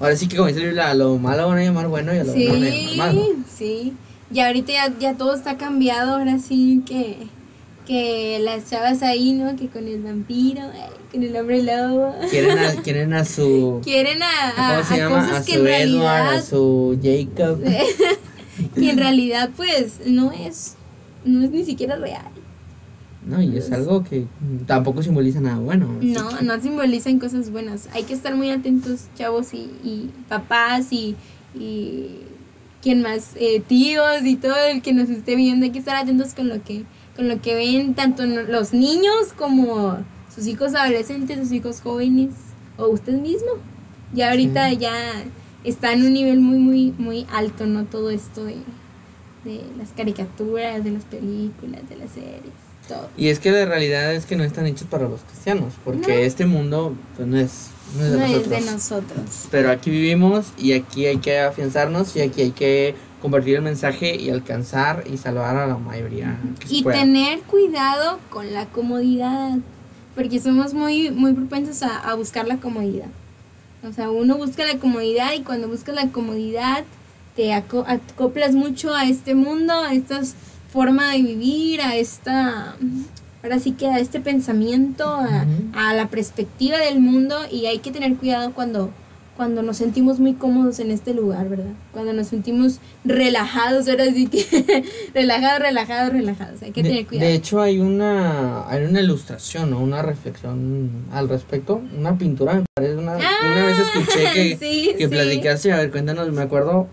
Ahora sí que como dice a lo malo van a llamar bueno y a lo bueno van a llamar malo. Sí, sí. Y ahorita ya, ya todo está cambiado, ahora sí que, que las chavas ahí, ¿no? Que con el vampiro, eh, con el hombre lobo. Quieren a, quieren a su... Quieren a, a, ¿Cómo se a llama? cosas A su Edward, a su Jacob. que en realidad pues no es, no es ni siquiera real. No, y es algo que tampoco simboliza nada bueno. No, no simbolizan cosas buenas. Hay que estar muy atentos, chavos y, y papás y, y quién más, eh, tíos y todo el que nos esté viendo. Hay que estar atentos con lo que, con lo que ven tanto los niños como sus hijos adolescentes, sus hijos jóvenes o usted mismo. Ya ahorita Sí. ya está en un nivel muy, muy, muy alto, ¿no? Todo esto de, de las caricaturas, de las películas, de las series, todo. Y es que la realidad es que no están hechos para los cristianos, porque No. este mundo pues no es, no es de No es nosotros. de nosotros. Pero aquí vivimos y aquí hay que afianzarnos y aquí hay que compartir el mensaje y alcanzar y salvar a la mayoría que Y tener cuidado con la comodidad, porque somos muy, muy propensos a, a buscar la comodidad. O sea, uno busca la comodidad y cuando buscas la comodidad te aco- acoplas mucho a este mundo, a esta forma de vivir, a esta, ahora sí que a este pensamiento, a, a la perspectiva del mundo y hay que tener cuidado cuando, cuando nos sentimos muy cómodos en este lugar, ¿verdad? Cuando nos sentimos relajados, ahora sí que relajados, relajados, relajados. Hay que de, tener cuidado. de hecho hay una hay una ilustración o una reflexión al respecto, una pintura me parece una, una vez escuché que, Ah, sí, que sí. platicaste, a ver, cuéntanos, me acuerdo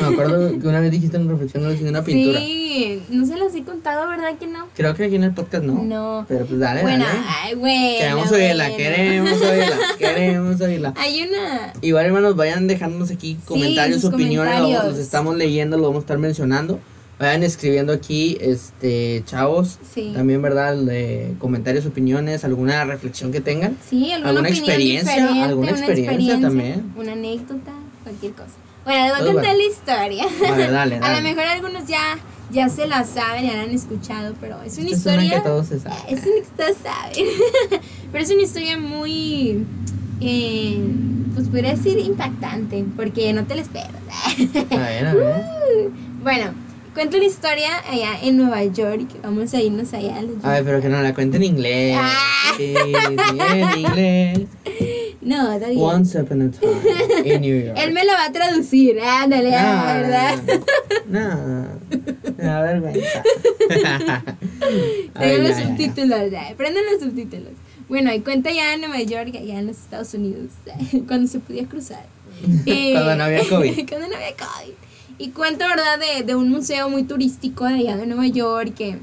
me acuerdo que una vez dijiste una reflexión de una pintura. Sí, no se las he contado, ¿verdad que no? Creo que aquí en el podcast no. No. Pero pues dale, bueno, dale. ay, bueno. Queremos oírla, bueno. queremos oírla, queremos oírla. Hay una. Igual hermanos, vayan dejándonos aquí comentarios, opiniones, comentarios. los estamos leyendo, lo vamos a estar mencionando. Vayan escribiendo aquí, este, chavos. Sí. También, ¿verdad? De comentarios, opiniones, alguna reflexión que tengan. Sí, alguna, ¿Alguna experiencia? ¿Alguna una experiencia también? Una anécdota, cualquier cosa. Bueno, les voy a contar bueno. la historia. A ver, dale, A dale. lo mejor algunos ya, ya se la saben, ya la han escuchado, pero es una Esta es una historia. que todos se saben. Es una que todos saben. pero es una historia muy. eh, pues podría decir impactante, porque no te la esperas. A ver, a ver. bueno, cuento la historia allá en Nueva York. Vamos a irnos allá a los A ver, pero que no la cuente en inglés. Ah. Sí, sí, en inglés. No, está bien. Once upon a time in New York. Él me lo va a traducir, ándale, ah, ¿verdad? No, no, vergüenza. Tengo Ay, los subtítulos, ya, prenden los subtítulos. Bueno, y cuenta ya en Nueva York, allá en los Estados Unidos, cuando se podía cruzar. Eh, Cuando no había COVID. cuando no había COVID. Y cuenta, ¿verdad?, de, de un museo muy turístico de allá de Nueva York que,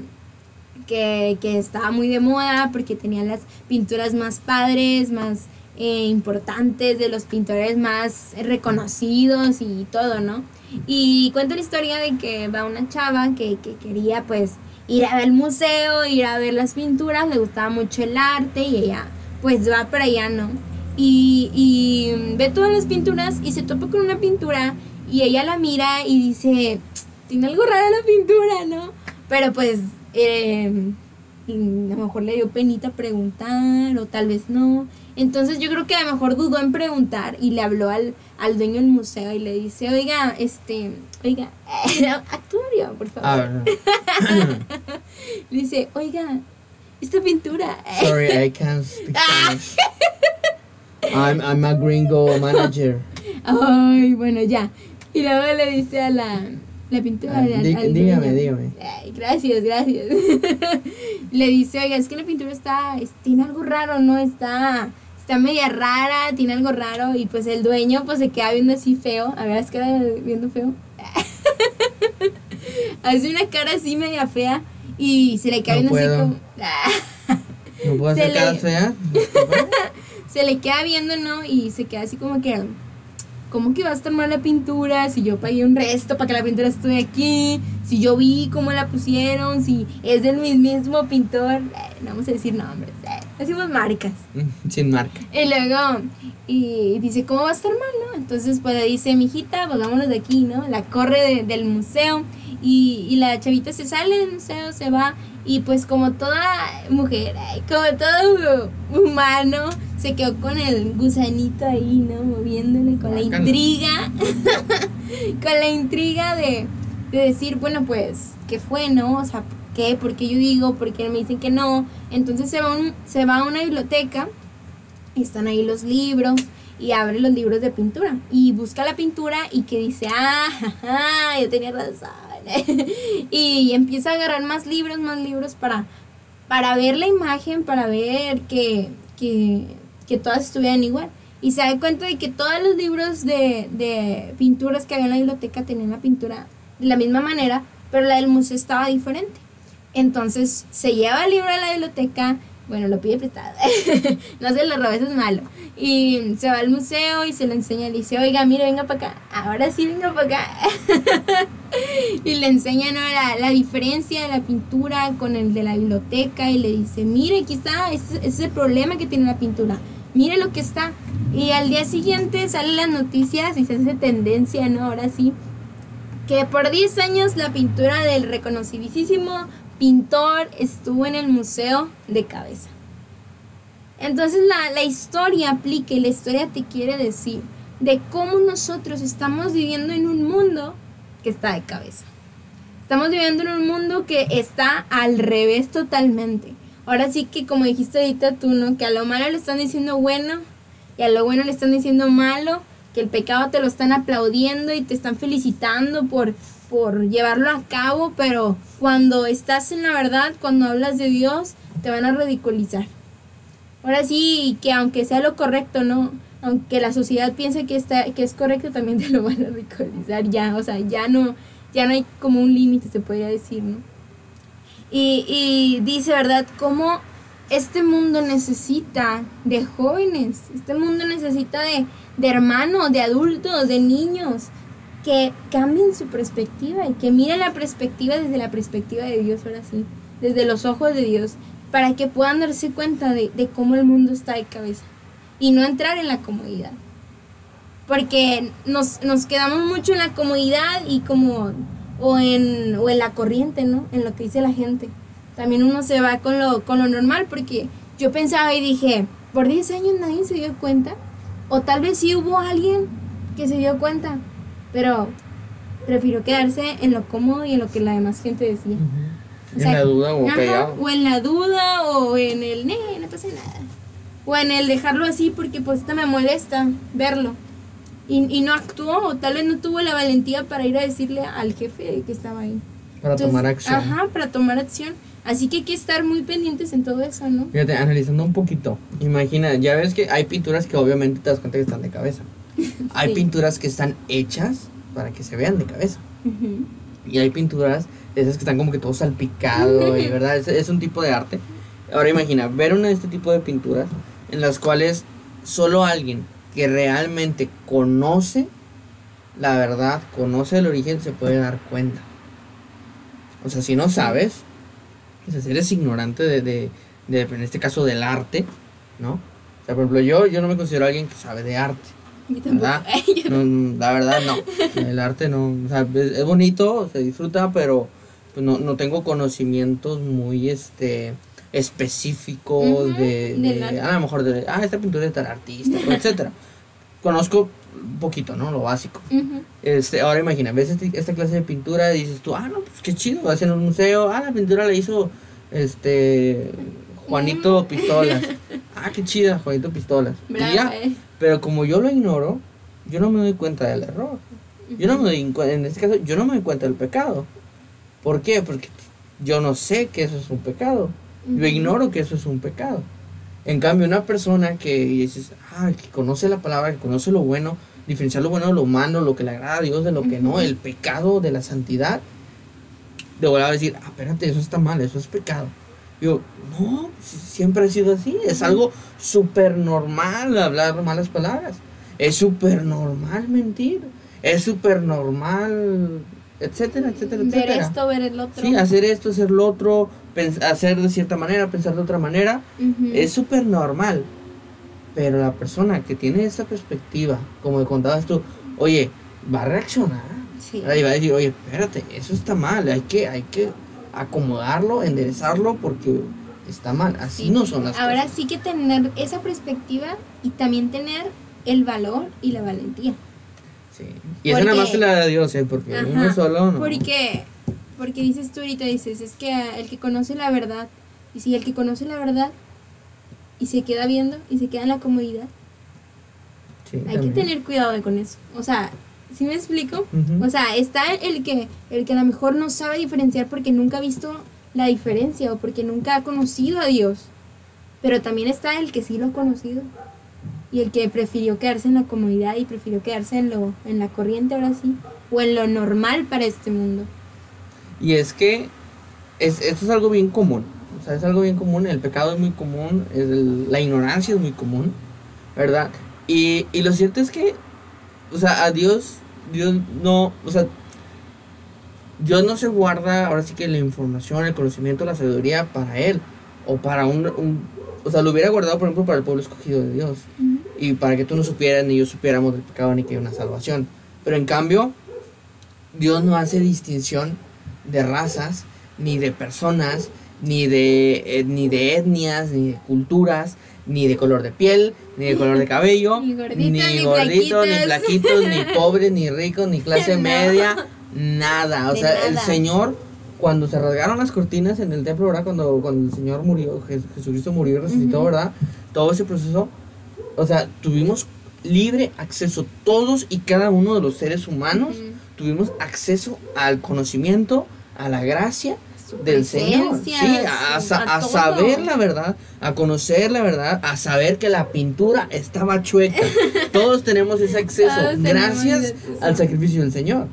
que, que estaba muy de moda porque tenía las pinturas más padres, más eh, importantes, de los pintores más reconocidos y todo, ¿no? Y cuenta la historia de que va una chava que, que quería pues ir a ver el museo, ir a ver las pinturas, le gustaba mucho el arte y ella pues va para allá, ¿no? Y, y ve todas las pinturas y se topa con una pintura y ella la mira y dice, tiene algo raro la pintura, ¿no? Pero pues eh, a lo mejor le dio penita preguntar o tal vez no. Entonces yo creo que a lo mejor dudó en preguntar y le habló al, al dueño del museo y le dice, oiga, este, oiga, actúa bien, por favor. A ver. Le dice, oiga, esta pintura. Sorry, I can't speak Spanish. I'm, I'm a gringo manager. Ay, bueno, ya. Y luego le dice a la, la pintura. Ah, al dígame, dígame. Ay, gracias, gracias. le dice, oiga, es que la pintura está, es- tiene algo raro, ¿no? Está, está media rara, tiene algo raro. Y pues el dueño pues se queda viendo así feo. A ver, es que viendo feo. Hace una cara así media fea y se le queda No viendo puedo. así como... ¿No puedo Se hacer le- caras feas? se le queda viendo, ¿no? Y se queda así como que, ¿cómo que va a estar mal la pintura? Si yo pagué un resto para que la pintura esté aquí, si yo vi cómo la pusieron, si es del mismo pintor, eh, no vamos a decir nombres, eh, decimos marcas. Sin marca. Y luego, y dice, ¿cómo va a estar mal, no? Entonces, pues le dice, mijita, pues vámonos de aquí, ¿no? La corre de- del museo y, y la chavita se sale del museo, se va y pues como toda mujer, como todo humano, se quedó con el gusanito ahí, ¿no? Moviéndole con la intriga, con la intriga de, de decir, bueno, pues, ¿qué fue, no? O sea, ¿por qué? ¿Por qué yo digo? ¿Por qué me dicen que no? Entonces se va, un- se va a una biblioteca y están ahí los libros y abre los libros de pintura y busca la pintura y que dice, ah, jaja, yo tenía razón. y empieza a agarrar más libros, más libros para, para ver la imagen, para ver que, que, que todas estuvieran igual. Y se da cuenta de que todos los libros de, de pinturas que había en la biblioteca tenían la pintura de la misma manera, pero la del museo estaba diferente. Entonces se lleva el libro a la biblioteca, bueno, lo pide prestado, no se lo roba, eso es malo. Y se va al museo y se lo enseña, le dice, oiga, mire, venga para acá, ahora sí venga para acá. y le enseña ¿no? la, diferencia de la pintura con el de la biblioteca y le dice, mire, aquí está, ese es el problema que tiene la pintura, mire lo que está. Y al día siguiente salen las noticias y se hace tendencia, ¿no? Ahora sí, que por 10 años la pintura del reconocidísimo pintor estuvo en el museo de cabeza. Entonces la, la historia aplica y la historia te quiere decir de cómo nosotros estamos viviendo en un mundo que está de cabeza. Estamos viviendo en un mundo que está al revés totalmente. Ahora sí que como dijiste ahorita tú, ¿no? Que a lo malo le están diciendo bueno y a lo bueno le están diciendo malo, que el pecado te lo están aplaudiendo y te están felicitando por, por llevarlo a cabo, pero cuando estás en la verdad, cuando hablas de Dios, te van a ridiculizar. Ahora sí, que aunque sea lo correcto, ¿no? Aunque la sociedad piense que, está, que es correcto, también te lo van a ridiculizar ya, o sea, ya no, ya no hay como un límite, se podría decir, ¿no? Y, y dice, ¿verdad? Cómo este mundo necesita de jóvenes, este mundo necesita de, de hermanos, de adultos, de niños, que cambien su perspectiva y que miren la perspectiva desde la perspectiva de Dios, ahora sí, desde los ojos de Dios, para que puedan darse cuenta de, cómo el mundo está de cabeza y no entrar en la comodidad. Porque nos, nos quedamos mucho en la comodidad y como, o en, o en la corriente, ¿no? En lo que dice la gente. También uno se va con lo, con lo normal porque yo pensaba y dije, por 10 años nadie se dio cuenta. O tal vez sí hubo alguien que se dio cuenta, pero prefirió quedarse en lo cómodo y en lo que la demás gente decía. En la duda o ajá, callado. O en la duda o en el, "Nee, no pasa nada. O en el dejarlo así porque pues esto me molesta verlo. Y, y no actuó, o tal vez no tuvo la valentía para ir a decirle al jefe que estaba ahí. Para Entonces, tomar acción. Ajá, para tomar acción. Así que hay que estar muy pendientes en todo eso, ¿no? Fíjate, analizando un poquito. Imagina, ya ves que hay pinturas que obviamente te das cuenta que están de cabeza. Hay Sí. pinturas que están hechas para que se vean de cabeza. Y hay pinturas de esas que están como que todo salpicado y verdad, es, es un tipo de arte. Ahora imagina, ver una de este tipo de pinturas en las cuales solo alguien que realmente conoce la verdad, conoce el origen, se puede dar cuenta. O sea, si no sabes, o sea, si eres ignorante de, de, de, en este caso, del arte, ¿no? O sea, por ejemplo, yo, yo no me considero alguien que sabe de arte. ¿Verdad? No, la verdad no. El arte no. O sea, es, es bonito, se disfruta, pero pues no, no tengo conocimientos muy este específicos de, arte. a lo mejor de ah esta pintura es tal artista etcétera conozco un poquito no lo básico este ahora imagina ves este- esta clase de pintura y dices tú ah no pues qué chido vas en un museo ah la pintura la hizo este Juanito Pistolas ah qué chida Juanito Pistolas y ya eh. Pero como yo lo ignoro, yo no me doy cuenta del error. Yo no me doy en este caso, yo no me doy cuenta del pecado. ¿Por qué? Porque yo no sé que eso es un pecado. Yo ignoro que eso es un pecado. En cambio, una persona que dices, ah, que conoce la palabra, que conoce lo bueno, diferenciar lo bueno de lo malo, lo que le agrada a Dios de lo que no, el pecado de la santidad, de volver a decir, ah, espérate, eso está mal, eso es pecado. Yo, no, si- siempre ha sido así, es algo súper normal hablar malas palabras, es súper normal mentir, es súper normal, etcétera, etcétera, Ver etcétera. esto, ver el otro. Sí, hacer esto, hacer lo otro, hacer de cierta manera, pensar de otra manera, es súper normal. Pero la persona que tiene esa perspectiva, como contabas tú, oye, va a reaccionar. Sí. Ahí va a decir, oye, espérate, eso está mal, hay que, hay que acomodarlo, enderezarlo porque está mal. Así Sí. no son las Ahora cosas. sí que tener esa perspectiva y también tener el valor y la valentía. Sí. Y esa nada más se la da Dios, ¿eh? Porque Ajá, uno solo no. Porque, porque dices tú ahorita, dices, es que el que conoce la verdad, y si el que conoce la verdad y se queda viendo y se queda en la comodidad, Sí, hay también. que tener cuidado con eso. O sea, ¿sí me explico? O sea, está el que, el que a lo mejor no sabe diferenciar porque nunca ha visto la diferencia o porque nunca ha conocido a Dios. Pero también está el que sí lo ha conocido. Y el que prefirió quedarse en la comodidad y prefirió quedarse en lo, en la corriente ahora sí. O en lo normal para este mundo. Y es que es, esto es algo bien común. O sea, es algo bien común. El pecado es muy común. es el- la ignorancia es muy común. ¿Verdad? Y, y lo cierto es que, o sea, a Dios, Dios no, o sea, Dios no se guarda ahora sí que la información, el conocimiento, la sabiduría para Él. O para un, un- o sea, lo hubiera guardado, por ejemplo, para el pueblo escogido de Dios. Y para que tú no supieras, ni yo supiéramos del pecado, ni que hay una salvación. Pero en cambio, Dios no hace distinción de razas, ni de personas, ni de, eh, ni de etnias, ni de culturas, ni de color de piel, ni de color de cabello, Ni gorditos, ni ni ni ni pobres, ni ricos, ni clase No. media, nada. O De sea, el. Señor, cuando se rasgaron las cortinas en el templo, ¿verdad? Cuando, cuando el Señor murió, Jes- Jesucristo murió y resucitó. ¿verdad? Todo ese proceso, o sea, tuvimos libre acceso, todos y cada uno de los seres humanos, tuvimos acceso al conocimiento, a la gracia Su del Señor. Sí, a, su- a saber la verdad, a conocer la verdad, a saber que la pintura estaba chueca. Todos tenemos ese acceso Todos gracias al sacrificio del Señor.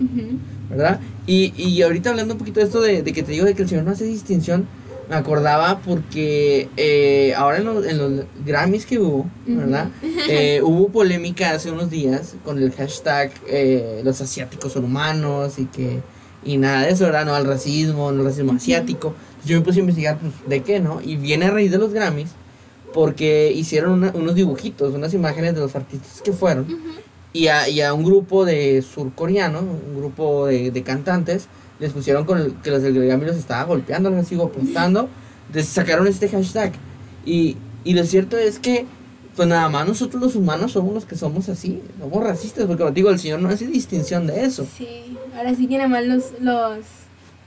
¿verdad? Y, y ahorita hablando un poquito de esto de, de que te digo de que el Señor no hace distinción, me acordaba porque eh, ahora en los, en los Grammys que hubo, ¿verdad? Eh, hubo polémica hace unos días con el hashtag eh, los asiáticos son humanos y que y nada de eso, ¿verdad? No al racismo, no al racismo asiático. Yo me puse a investigar, pues, ¿de qué, no? Y viene a raíz de los Grammys porque hicieron una- unos dibujitos, unas imágenes de los artistas que fueron y a, y a un grupo de surcoreanos, un grupo de, de cantantes, les pusieron con el, que los del Grammy los estaba golpeando, les sigo apostando, les sacaron este hashtag. Y, y lo cierto es que, pues nada más nosotros los humanos somos los que somos así, somos racistas, porque como digo, el Señor no hace distinción de eso. Sí, ahora sí que nada más los, los,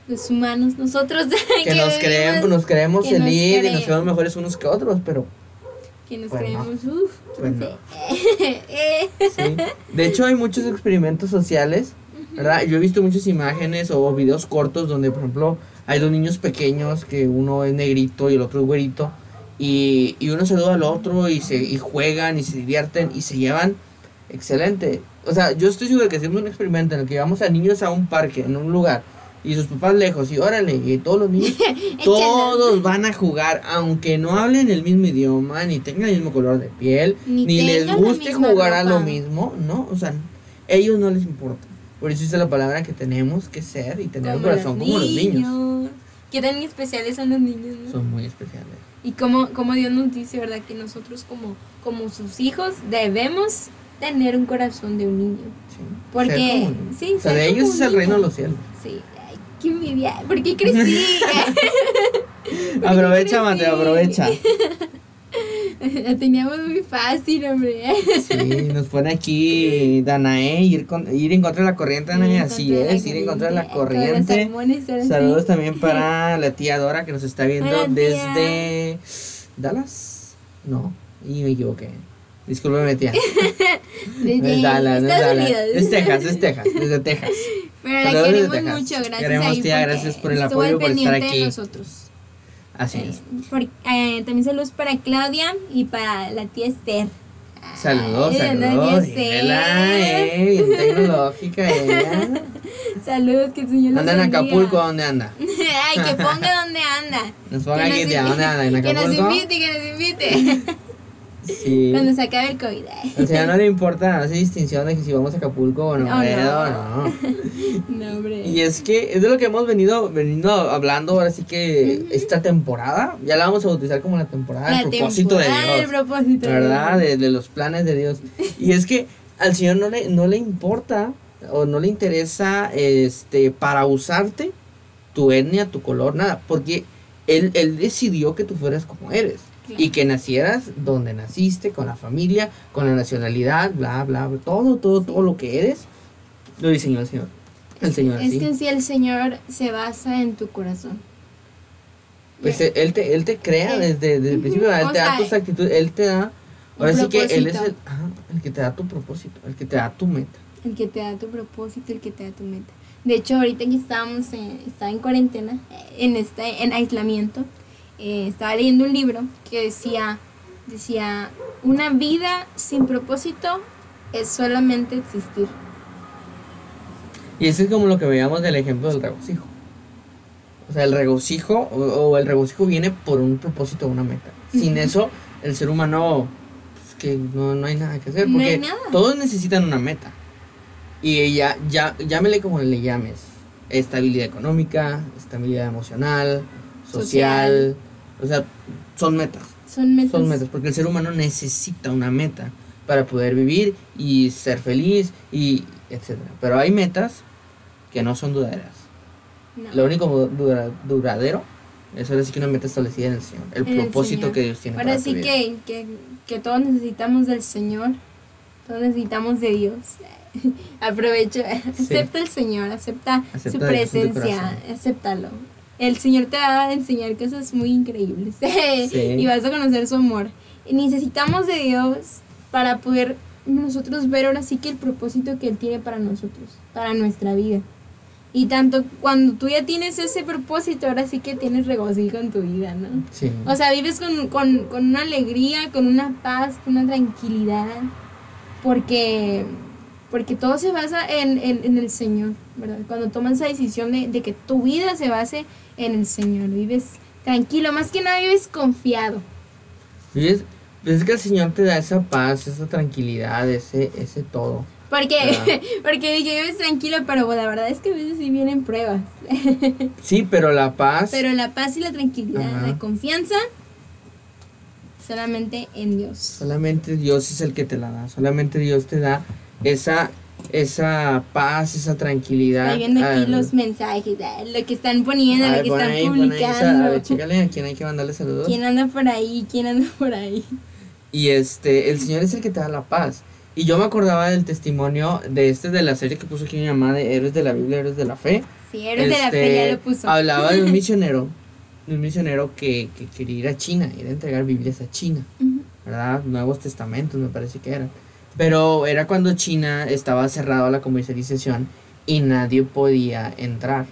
los humanos, nosotros Que nos creemos, vivimos- nos creemos nos elite y nos creemos. mejores unos que otros, pero que nos Pues no. creemos, uff, Pues no. Sí. De hecho, hay muchos experimentos sociales, ¿verdad? Yo he visto muchas imágenes o videos cortos donde, por ejemplo, hay dos niños pequeños que uno es negrito y el otro es güerito y, y uno saluda al otro y se y juegan y se divierten y se llevan excelente. O sea, yo estoy seguro de que hacemos un experimento en el que llevamos a niños a un parque, en un lugar, y sus papás lejos, y órale, y todos los niños, todos van a jugar, aunque no hablen el mismo idioma, ni tengan el mismo color de piel, Ni ni, les guste jugar a lo mismo, ¿no? O sea, ellos no les importa. Por eso dice la palabra que tenemos que ser y tener como corazón como los niños. ¿Qué tan especiales son los niños? no? Son muy especiales. Y como, como Dios nos dice, ¿verdad? Que nosotros como, como sus hijos debemos tener un corazón de un niño. Sí. Porque- sí, o sea, de ellos es el reino de los cielos. Sí, ay, qué envidia. ¿Por qué crecí? qué aprovecha, crecí? Mateo, aprovecha. La teníamos muy fácil, hombre. Sí, nos pone aquí Danae, ir, con, ir en contra de la corriente, Danae, así es, ir en contra de la corriente. Saludos también para la tía Dora que nos está viendo Hola, desde Dallas. No, y me equivoqué. Discúlpeme, tía. Es Dallas, Estados Dallas. Es Texas, es Texas, desde Texas. Pero la Saludos desde queremos mucho, gracias. Queremos, ahí tía, gracias por el apoyo, por estar pendiente de aquí. nosotros. Así es. por- eh, también saludos para Claudia y para la tía Esther. Saludos, Ay, saludos. Esther. eh, tecnológica ella. Saludos, que el Señor Anda en. Acapulco, ¿dónde anda? Ay, que ponga dónde anda. Nos ponga Que aquí, nos ¿dónde anda? ¿En Que nos Acapulco? invite, que nos invite. Sí. Cuando se acabe el COVID. Al señor no le importa, no hace distinción de que si vamos a Acapulco o no, Oh, no. pero no. No, hombre. Y es que es de lo que hemos venido, venido hablando ahora sí que esta temporada, ya la vamos a bautizar como la temporada del propósito temporada de Dios. propósito de ¿Verdad? De los planes de Dios. Y es que al Señor no le, no le importa o no le interesa este para usarte tu etnia, tu color, nada, porque él, él decidió que tú fueras como eres. Y que nacieras donde naciste, con la familia, con la nacionalidad, bla, bla, bla, todo, todo, todo lo que eres, lo diseñó el Señor. El Señor Es así. que en sí el Señor se basa en tu corazón. Pues él él te, él te crea Sí. desde, desde el principio, él o te da tus actitudes, él te da... Ahora sí que él es el, ajá, el que te da tu propósito, el que te da tu meta. El que te da tu propósito, el que te da tu meta. De hecho, ahorita que estábamos, en, estaba en cuarentena, en este, en aislamiento, eh, estaba leyendo un libro que decía, decía, una vida sin propósito es solamente existir. Y ese es como lo que veíamos del ejemplo del regocijo. O sea, el regocijo, o, o el regocijo viene por un propósito, una meta. Sin eso, el ser humano, pues que no, no hay nada que hacer, porque todos necesitan una meta. Y ya, ya, llámele como le llames. Estabilidad económica, estabilidad emocional, social. O sea, son metas. Son metas. Son metas, porque el ser humano necesita una meta para poder vivir y ser feliz y etcétera. Pero hay metas que no son duraderas. No. Lo único dura- duradero es ahora sí que una meta establecida en el Señor, el En el propósito Señor. que Dios tiene Ahora para tu sí vida. que, que, que todos necesitamos del Señor, todos necesitamos de Dios. Aprovecho, acepta el Señor, acepta, Acepta su tu presencia, acéptalo. El Señor te va a enseñar cosas muy increíbles Sí. y vas a conocer su amor. Necesitamos de Dios para poder nosotros ver ahora sí que el propósito que Él tiene para nosotros, para nuestra vida. Y tanto cuando tú ya tienes ese propósito, ahora sí que tienes regocijo en tu vida, ¿no? Sí. O sea, vives con, con, con una alegría, con una paz, con una tranquilidad, porque, porque todo se basa en, en, en el Señor, ¿verdad? Cuando tomas esa decisión de, de que tu vida se base en el Señor, vives tranquilo, más que nada vives confiado. ¿Ves? Pues es que el Señor te da esa paz, esa tranquilidad, ese, ese todo. Porque, Ah. porque dije, vives tranquilo, pero la verdad es que a veces sí vienen pruebas. Sí, pero la paz. Pero la paz y la tranquilidad, Ajá. la confianza, solamente en Dios. Solamente Dios es el que te la da. Solamente Dios te da esa, esa paz, esa tranquilidad. Estoy viendo aquí Ah, los mensajes, ah, lo que están poniendo, lo que están ahí, pon ahí esa- a ver, publicando. chécale a quién hay que mandarle saludos. ¿Quién anda por ahí? ¿Quién anda por ahí? Y este, el Señor es el que te da la paz. Y yo me acordaba del testimonio de este de la serie que puso aquí mi mamá de Héroes de la Biblia, Héroes de la Fe. Si eres de la fe, Este, ya lo puso. Hablaba de un misionero, de un misionero que, que quería ir a China, ir a entregar Biblias a China. ¿verdad? Nuevos testamentos me parece que eran. Pero era cuando China estaba cerrado a la comercialización y nadie podía entrar.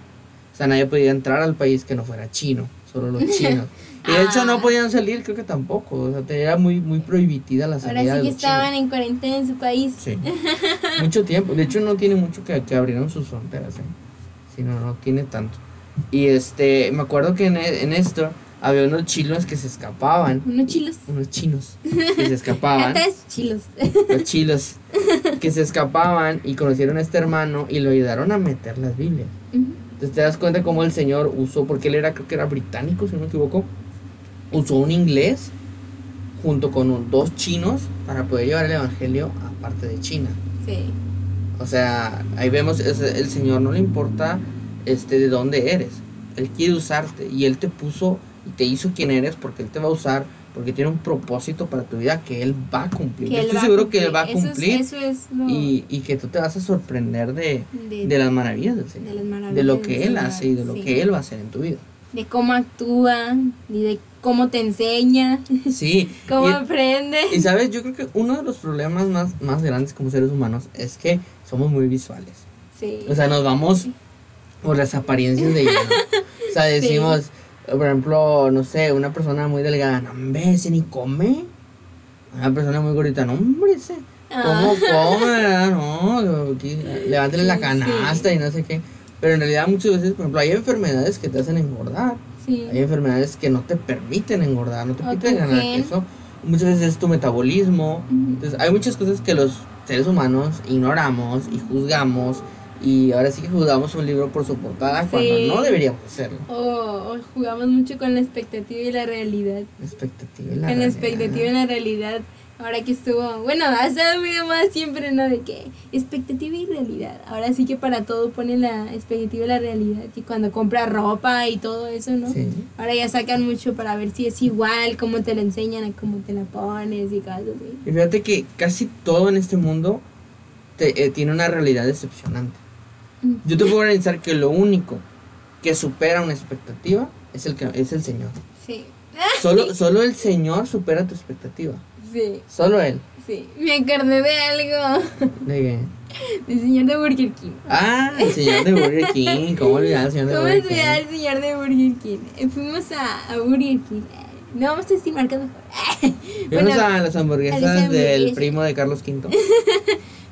O sea, nadie podía entrar al país que no fuera chino, solo los chinos. Y de hecho Ah. no podían salir, creo que tampoco. O sea, era muy, muy prohibida la salida Ahora sí de que los estaban chinos. en cuarentena en su país. Sí. mucho tiempo. De hecho, no tiene mucho que, que abrieron sus fronteras. ¿eh? Sí, no, tiene tanto. Y este, me acuerdo que en, en esto había unos chilos que se escapaban. Unos chilos. Unos chinos que se escapaban. Chilos. los chilos que se escapaban y conocieron a este hermano y lo ayudaron a meter las Biblias. Entonces te das cuenta cómo el Señor usó, porque él era, creo que era británico, si no me equivoco, usó un inglés junto con un- dos chinos para poder llevar el Evangelio a parte de China. Sí. O sea, ahí vemos, es- el Señor no le importa este, de dónde eres. Él quiere usarte y Él te puso y te hizo quien eres porque Él te va a usar, porque tiene un propósito para tu vida que Él va a cumplir. Yo estoy seguro que Él va a Eso es- cumplir Eso es, lo y, y que tú te vas a sorprender de, de, de las maravillas del Señor. de las maravillas De lo que Él Señor, hace y de lo sí. que Él va a hacer en tu vida. de cómo actúa, y de cómo te enseña, Sí. cómo y- aprende. Y sabes, yo creo que uno de los problemas más, más grandes como seres humanos es que somos muy visuales. Sí. O sea, nos vamos por las apariencias de ella. O sea, Sí. Por ejemplo, no sé, una persona muy delgada, no, hombre, ese ni come. Una persona muy gordita, no, hombre, ese. ¿Cómo Ah. come, verdad? No, aquí, levántale la Sí, canasta y no sé qué. Pero en realidad muchas veces, por ejemplo, hay enfermedades que te hacen engordar. sí. Hay enfermedades que no te permiten engordar, no te permiten ganar peso. Muchas veces es tu metabolismo. Ujú. Entonces, hay muchas cosas que los seres humanos ignoramos y juzgamos. Y ahora sí que juzgamos un libro por su portada Sí. cuando no deberíamos hacerlo. O, o jugamos mucho con la expectativa y la realidad. La expectativa y la con la expectativa y la realidad. Ahora que estuvo, bueno, ha estado de más siempre, ¿no? De que expectativa y realidad. Ahora sí que para todo ponen la expectativa y la realidad. Y cuando compras ropa y todo eso, ¿no? Sí. Ahora ya sacan mucho para ver si es igual, cómo te la enseñan, a cómo te la pones y cosas así. Y fíjate que casi todo en este mundo te- eh, tiene una realidad decepcionante. Yo te puedo garantizar que lo único que supera una expectativa es el, que, es el Señor. Sí, Solo, solo el Señor supera tu expectativa. sí, Solo Él. sí. Me acordé de algo. ¿De qué? Del señor de Burger King. Ah, el señor de Burger King. ¿Cómo olvidar al señor de ¿Cómo Burger olvidar King? al señor de Burger King? Fuimos a, a Burger King. Eh, No vamos a decir marcas mejor. Fuimos Bueno, a las hamburguesas a las del hamburguesas. primo de Carlos V.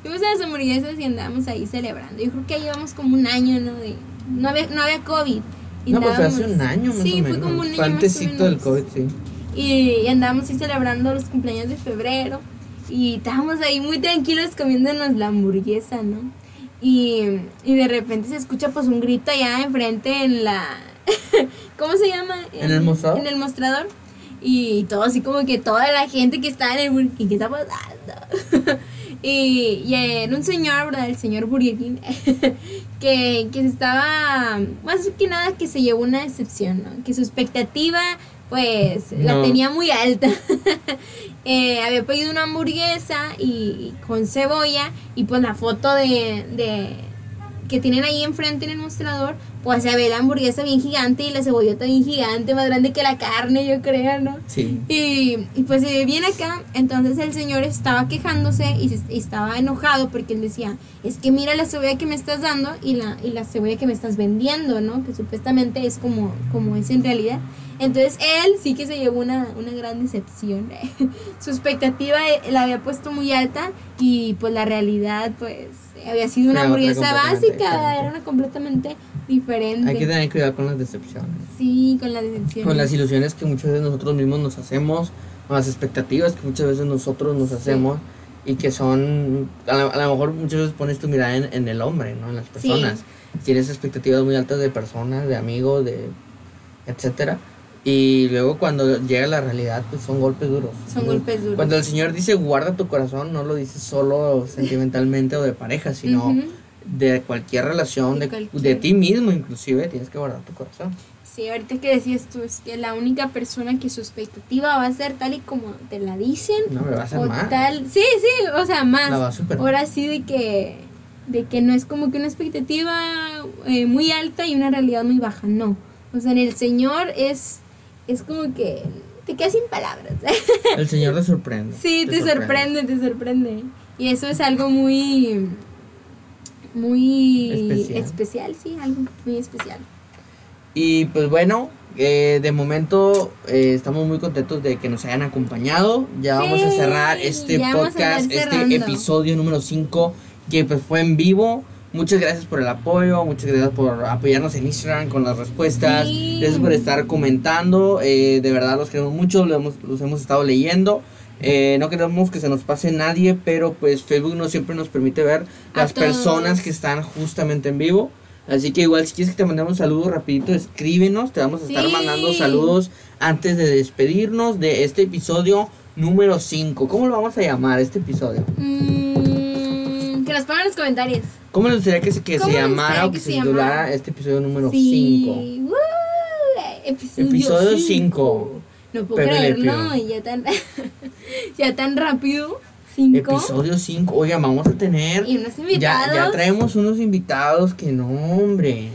Fuimos a las hamburguesas y andábamos ahí celebrando. Yo creo que llevamos como un año, ¿no? De, no, había, no había COVID. Y No, pues fue hace un año más sí, o menos. fue como un año antesito del. COVID, sí. Y, y andábamos ahí celebrando los cumpleaños de febrero. Y estábamos ahí muy tranquilos comiéndonos la hamburguesa, ¿no? Y, y de repente se escucha pues un grito allá enfrente en la... ¿Cómo se llama? ¿En el mostrador? En el mostrador. Y todo así como que toda la gente que estaba en el ¿qué está pasando? y, y era un señor, ¿verdad? El señor Burger King, que, que estaba, más que nada que se llevó una decepción, ¿no? Que su expectativa, pues, la tenía muy alta. Eh, había pedido una hamburguesa y, y con cebolla y pues la foto de, de que tienen ahí enfrente en el mostrador, pues se ve la hamburguesa bien gigante y la cebollota bien gigante, más grande que la carne, yo creo, ¿no? Sí. Y, y pues se ve bien acá, entonces el señor estaba quejándose y, se- y estaba enojado porque él decía, es que mira la cebolla que me estás dando y la, y la cebolla que me estás vendiendo, ¿no? Que supuestamente es como, como es en realidad. Entonces él sí que se llevó una, una gran decepción. Su expectativa eh, la había puesto muy alta y pues la realidad pues había sido una hamburguesa básica, era una completamente diferente. Hay que tener cuidado con las decepciones. Sí, con las decepciones. Con las ilusiones que muchas veces nosotros mismos nos hacemos, con las expectativas que muchas veces nosotros nos hacemos y que son, a, la- a lo mejor muchas veces pones tu mirada en, en el hombre, ¿no? En las Sí. personas. Tienes expectativas muy altas de personas, de amigos, de etcétera. Y luego cuando llega la realidad, pues son golpes duros. Son golpes duros. Cuando el Señor dice guarda tu corazón, no lo dice solo sentimentalmente o de pareja, sino de cualquier relación, De de, cualquier- de ti mismo inclusive, tienes que guardar tu corazón. Sí, ahorita que decías tú, es que la única persona que su expectativa va a ser tal y como te la dicen. No me va a o mal. tal. Sí, sí, o sea, más. La va a superar. Ahora sí de que de que no es como que una expectativa eh, muy alta y una realidad muy baja, no. O sea, en el Señor es es como que te quedas sin palabras. El Señor te sorprende. sí, te, sorprende. te sorprende. Y eso es algo muy muy Especial. especial, sí, algo muy especial. Y pues bueno, eh, de momento eh, estamos muy contentos de que nos hayan acompañado. Ya vamos a cerrar este a podcast, este episodio número 5 que pues fue en vivo. Muchas gracias por el apoyo, muchas gracias por apoyarnos en Instagram con las respuestas, Sí. gracias por estar comentando, eh, de verdad los queremos mucho, los hemos, los hemos estado leyendo. Eh, no queremos que se nos pase nadie, pero pues Facebook no siempre nos permite ver A las todos. personas que están justamente en vivo. Así que igual si quieres que te mandemos un saludo rapidito, escríbenos, te vamos a estar Sí. mandando saludos antes de despedirnos de este episodio número 5. ¿Cómo lo vamos a llamar este episodio? Mm, que nos pongan en los comentarios. ¿Cómo les gustaría que se, que ¿Cómo se llamara o que que se se titulara este episodio número 5? Sí. Episodio Episodio 5. cinco. No puedo creerlo, Pew. ya tan, ya tan rápido. Cinco. Episodio 5. Oiga, vamos a tener... Y unos Ya, invitados. ya traemos unos invitados que no, hombre.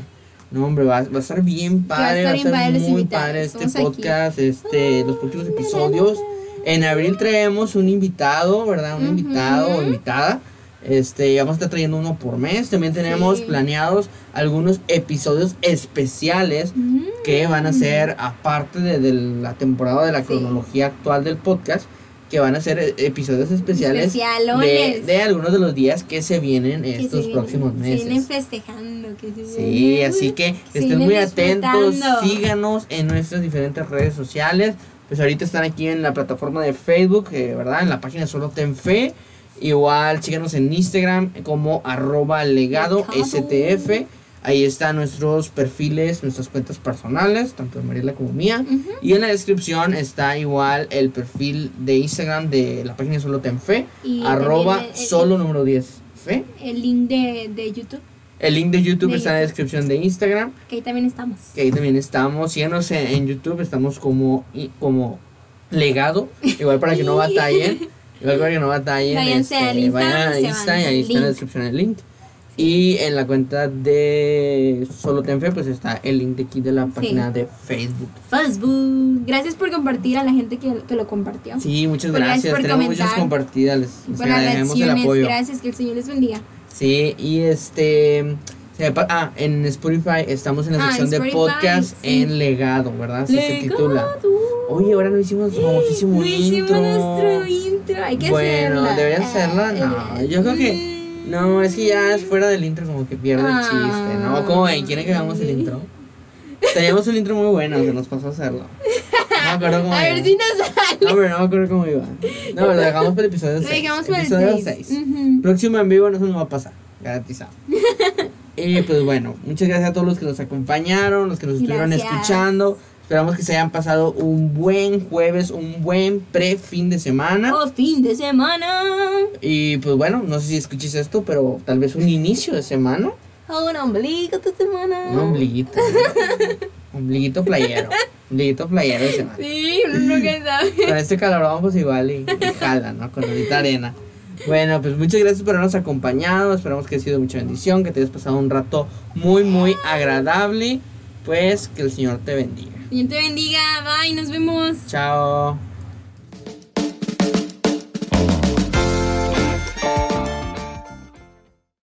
No, hombre, va, va a estar bien va a padre, va a estar muy invitados, padre este estamos aquí. podcast, este, los próximos episodios. En abril traemos un invitado, ¿verdad? Un invitado o invitada. Este, vamos a estar trayendo uno por mes. También tenemos Sí. planeados algunos episodios especiales Mm. que van a ser aparte de, de la temporada de la Sí. cronología actual del podcast, que van a ser eh, episodios especiales de, de algunos de los días que se vienen Que se estos vienen- próximos Se vienen meses. festejando. Que se Sí, vienen- así que se estén muy atentos, síganos en nuestras diferentes redes sociales. Pues ahorita están aquí en la plataforma de Facebook, eh, ¿verdad? En la página Solo Ten Fe. Igual síganos en Instagram como arroba legado. STF. Ahí están nuestros perfiles, nuestras cuentas personales, tanto de Mariela como mía. Y en la descripción está igual el perfil de Instagram de la página Solo Ten Fe, Y arroba también el- el- solo número 10 fe. El link de, de YouTube, El link de YouTube De está en la descripción de Instagram, que ahí también estamos. que ahí también estamos. Síganos en, en YouTube, estamos como, como legado, igual para que no batallen. Igual para que no batallen. Váyanse este, al Insta, vayan a se van Insta y al ahí está en la descripción el link. Y en la cuenta de Solo Ten Fe, pues está el link de aquí de la página de Facebook. Facebook. Gracias por compartir a la gente que, que lo compartió. Sí, muchas gracias por Tenemos muchas compartidas. Les, les agradecemos el apoyo. Gracias, que el Señor les bendiga. Sí, y este. Ah, en Spotify estamos en la Ah, sección en de Spotify, podcast sí. en legado, ¿verdad? Así se titula. Legado. Oye, ahora no hicimos famosísimo No hicimos intro. nuestro intro. Hay que Bueno, hacerla. ¿deberías hacerla? No, yo creo que- No, es que ya es fuera del intro como que pierde el chiste, ¿no? ¿Cómo ven? ¿Quieren que hagamos el intro? Teníamos un intro muy bueno, se nos pasó a hacerlo. No me acuerdo cómo A iba. ver si nos sale. No, pero no me acuerdo cómo iba. No, lo dejamos para el episodio Lo 6. dejamos para el episodio seis. 6. Ujú. Próximo en vivo no se nos va a pasar, garantizado. y pues bueno, muchas gracias a todos los que nos acompañaron, los que nos estuvieron Gracias. escuchando. Esperamos que se hayan pasado un buen jueves, un buen pre-fin de semana. Oh, fin de semana. Y pues bueno, no sé si escuches esto, pero tal vez un inicio de semana. Oh, un ombligo esta semana. Un ombliguito. ombliguito playero. Ombliguito playero de semana. Sí, uno nunca sabe. Con este calorón pues igual y, y jala, ¿no? Con ahorita arena. Bueno, pues muchas gracias por habernos acompañado. Esperamos que haya sido mucha bendición, que te hayas pasado un rato muy, muy agradable. Pues que el Señor te bendiga. Dios te bendiga. Bye, nos vemos. Chao.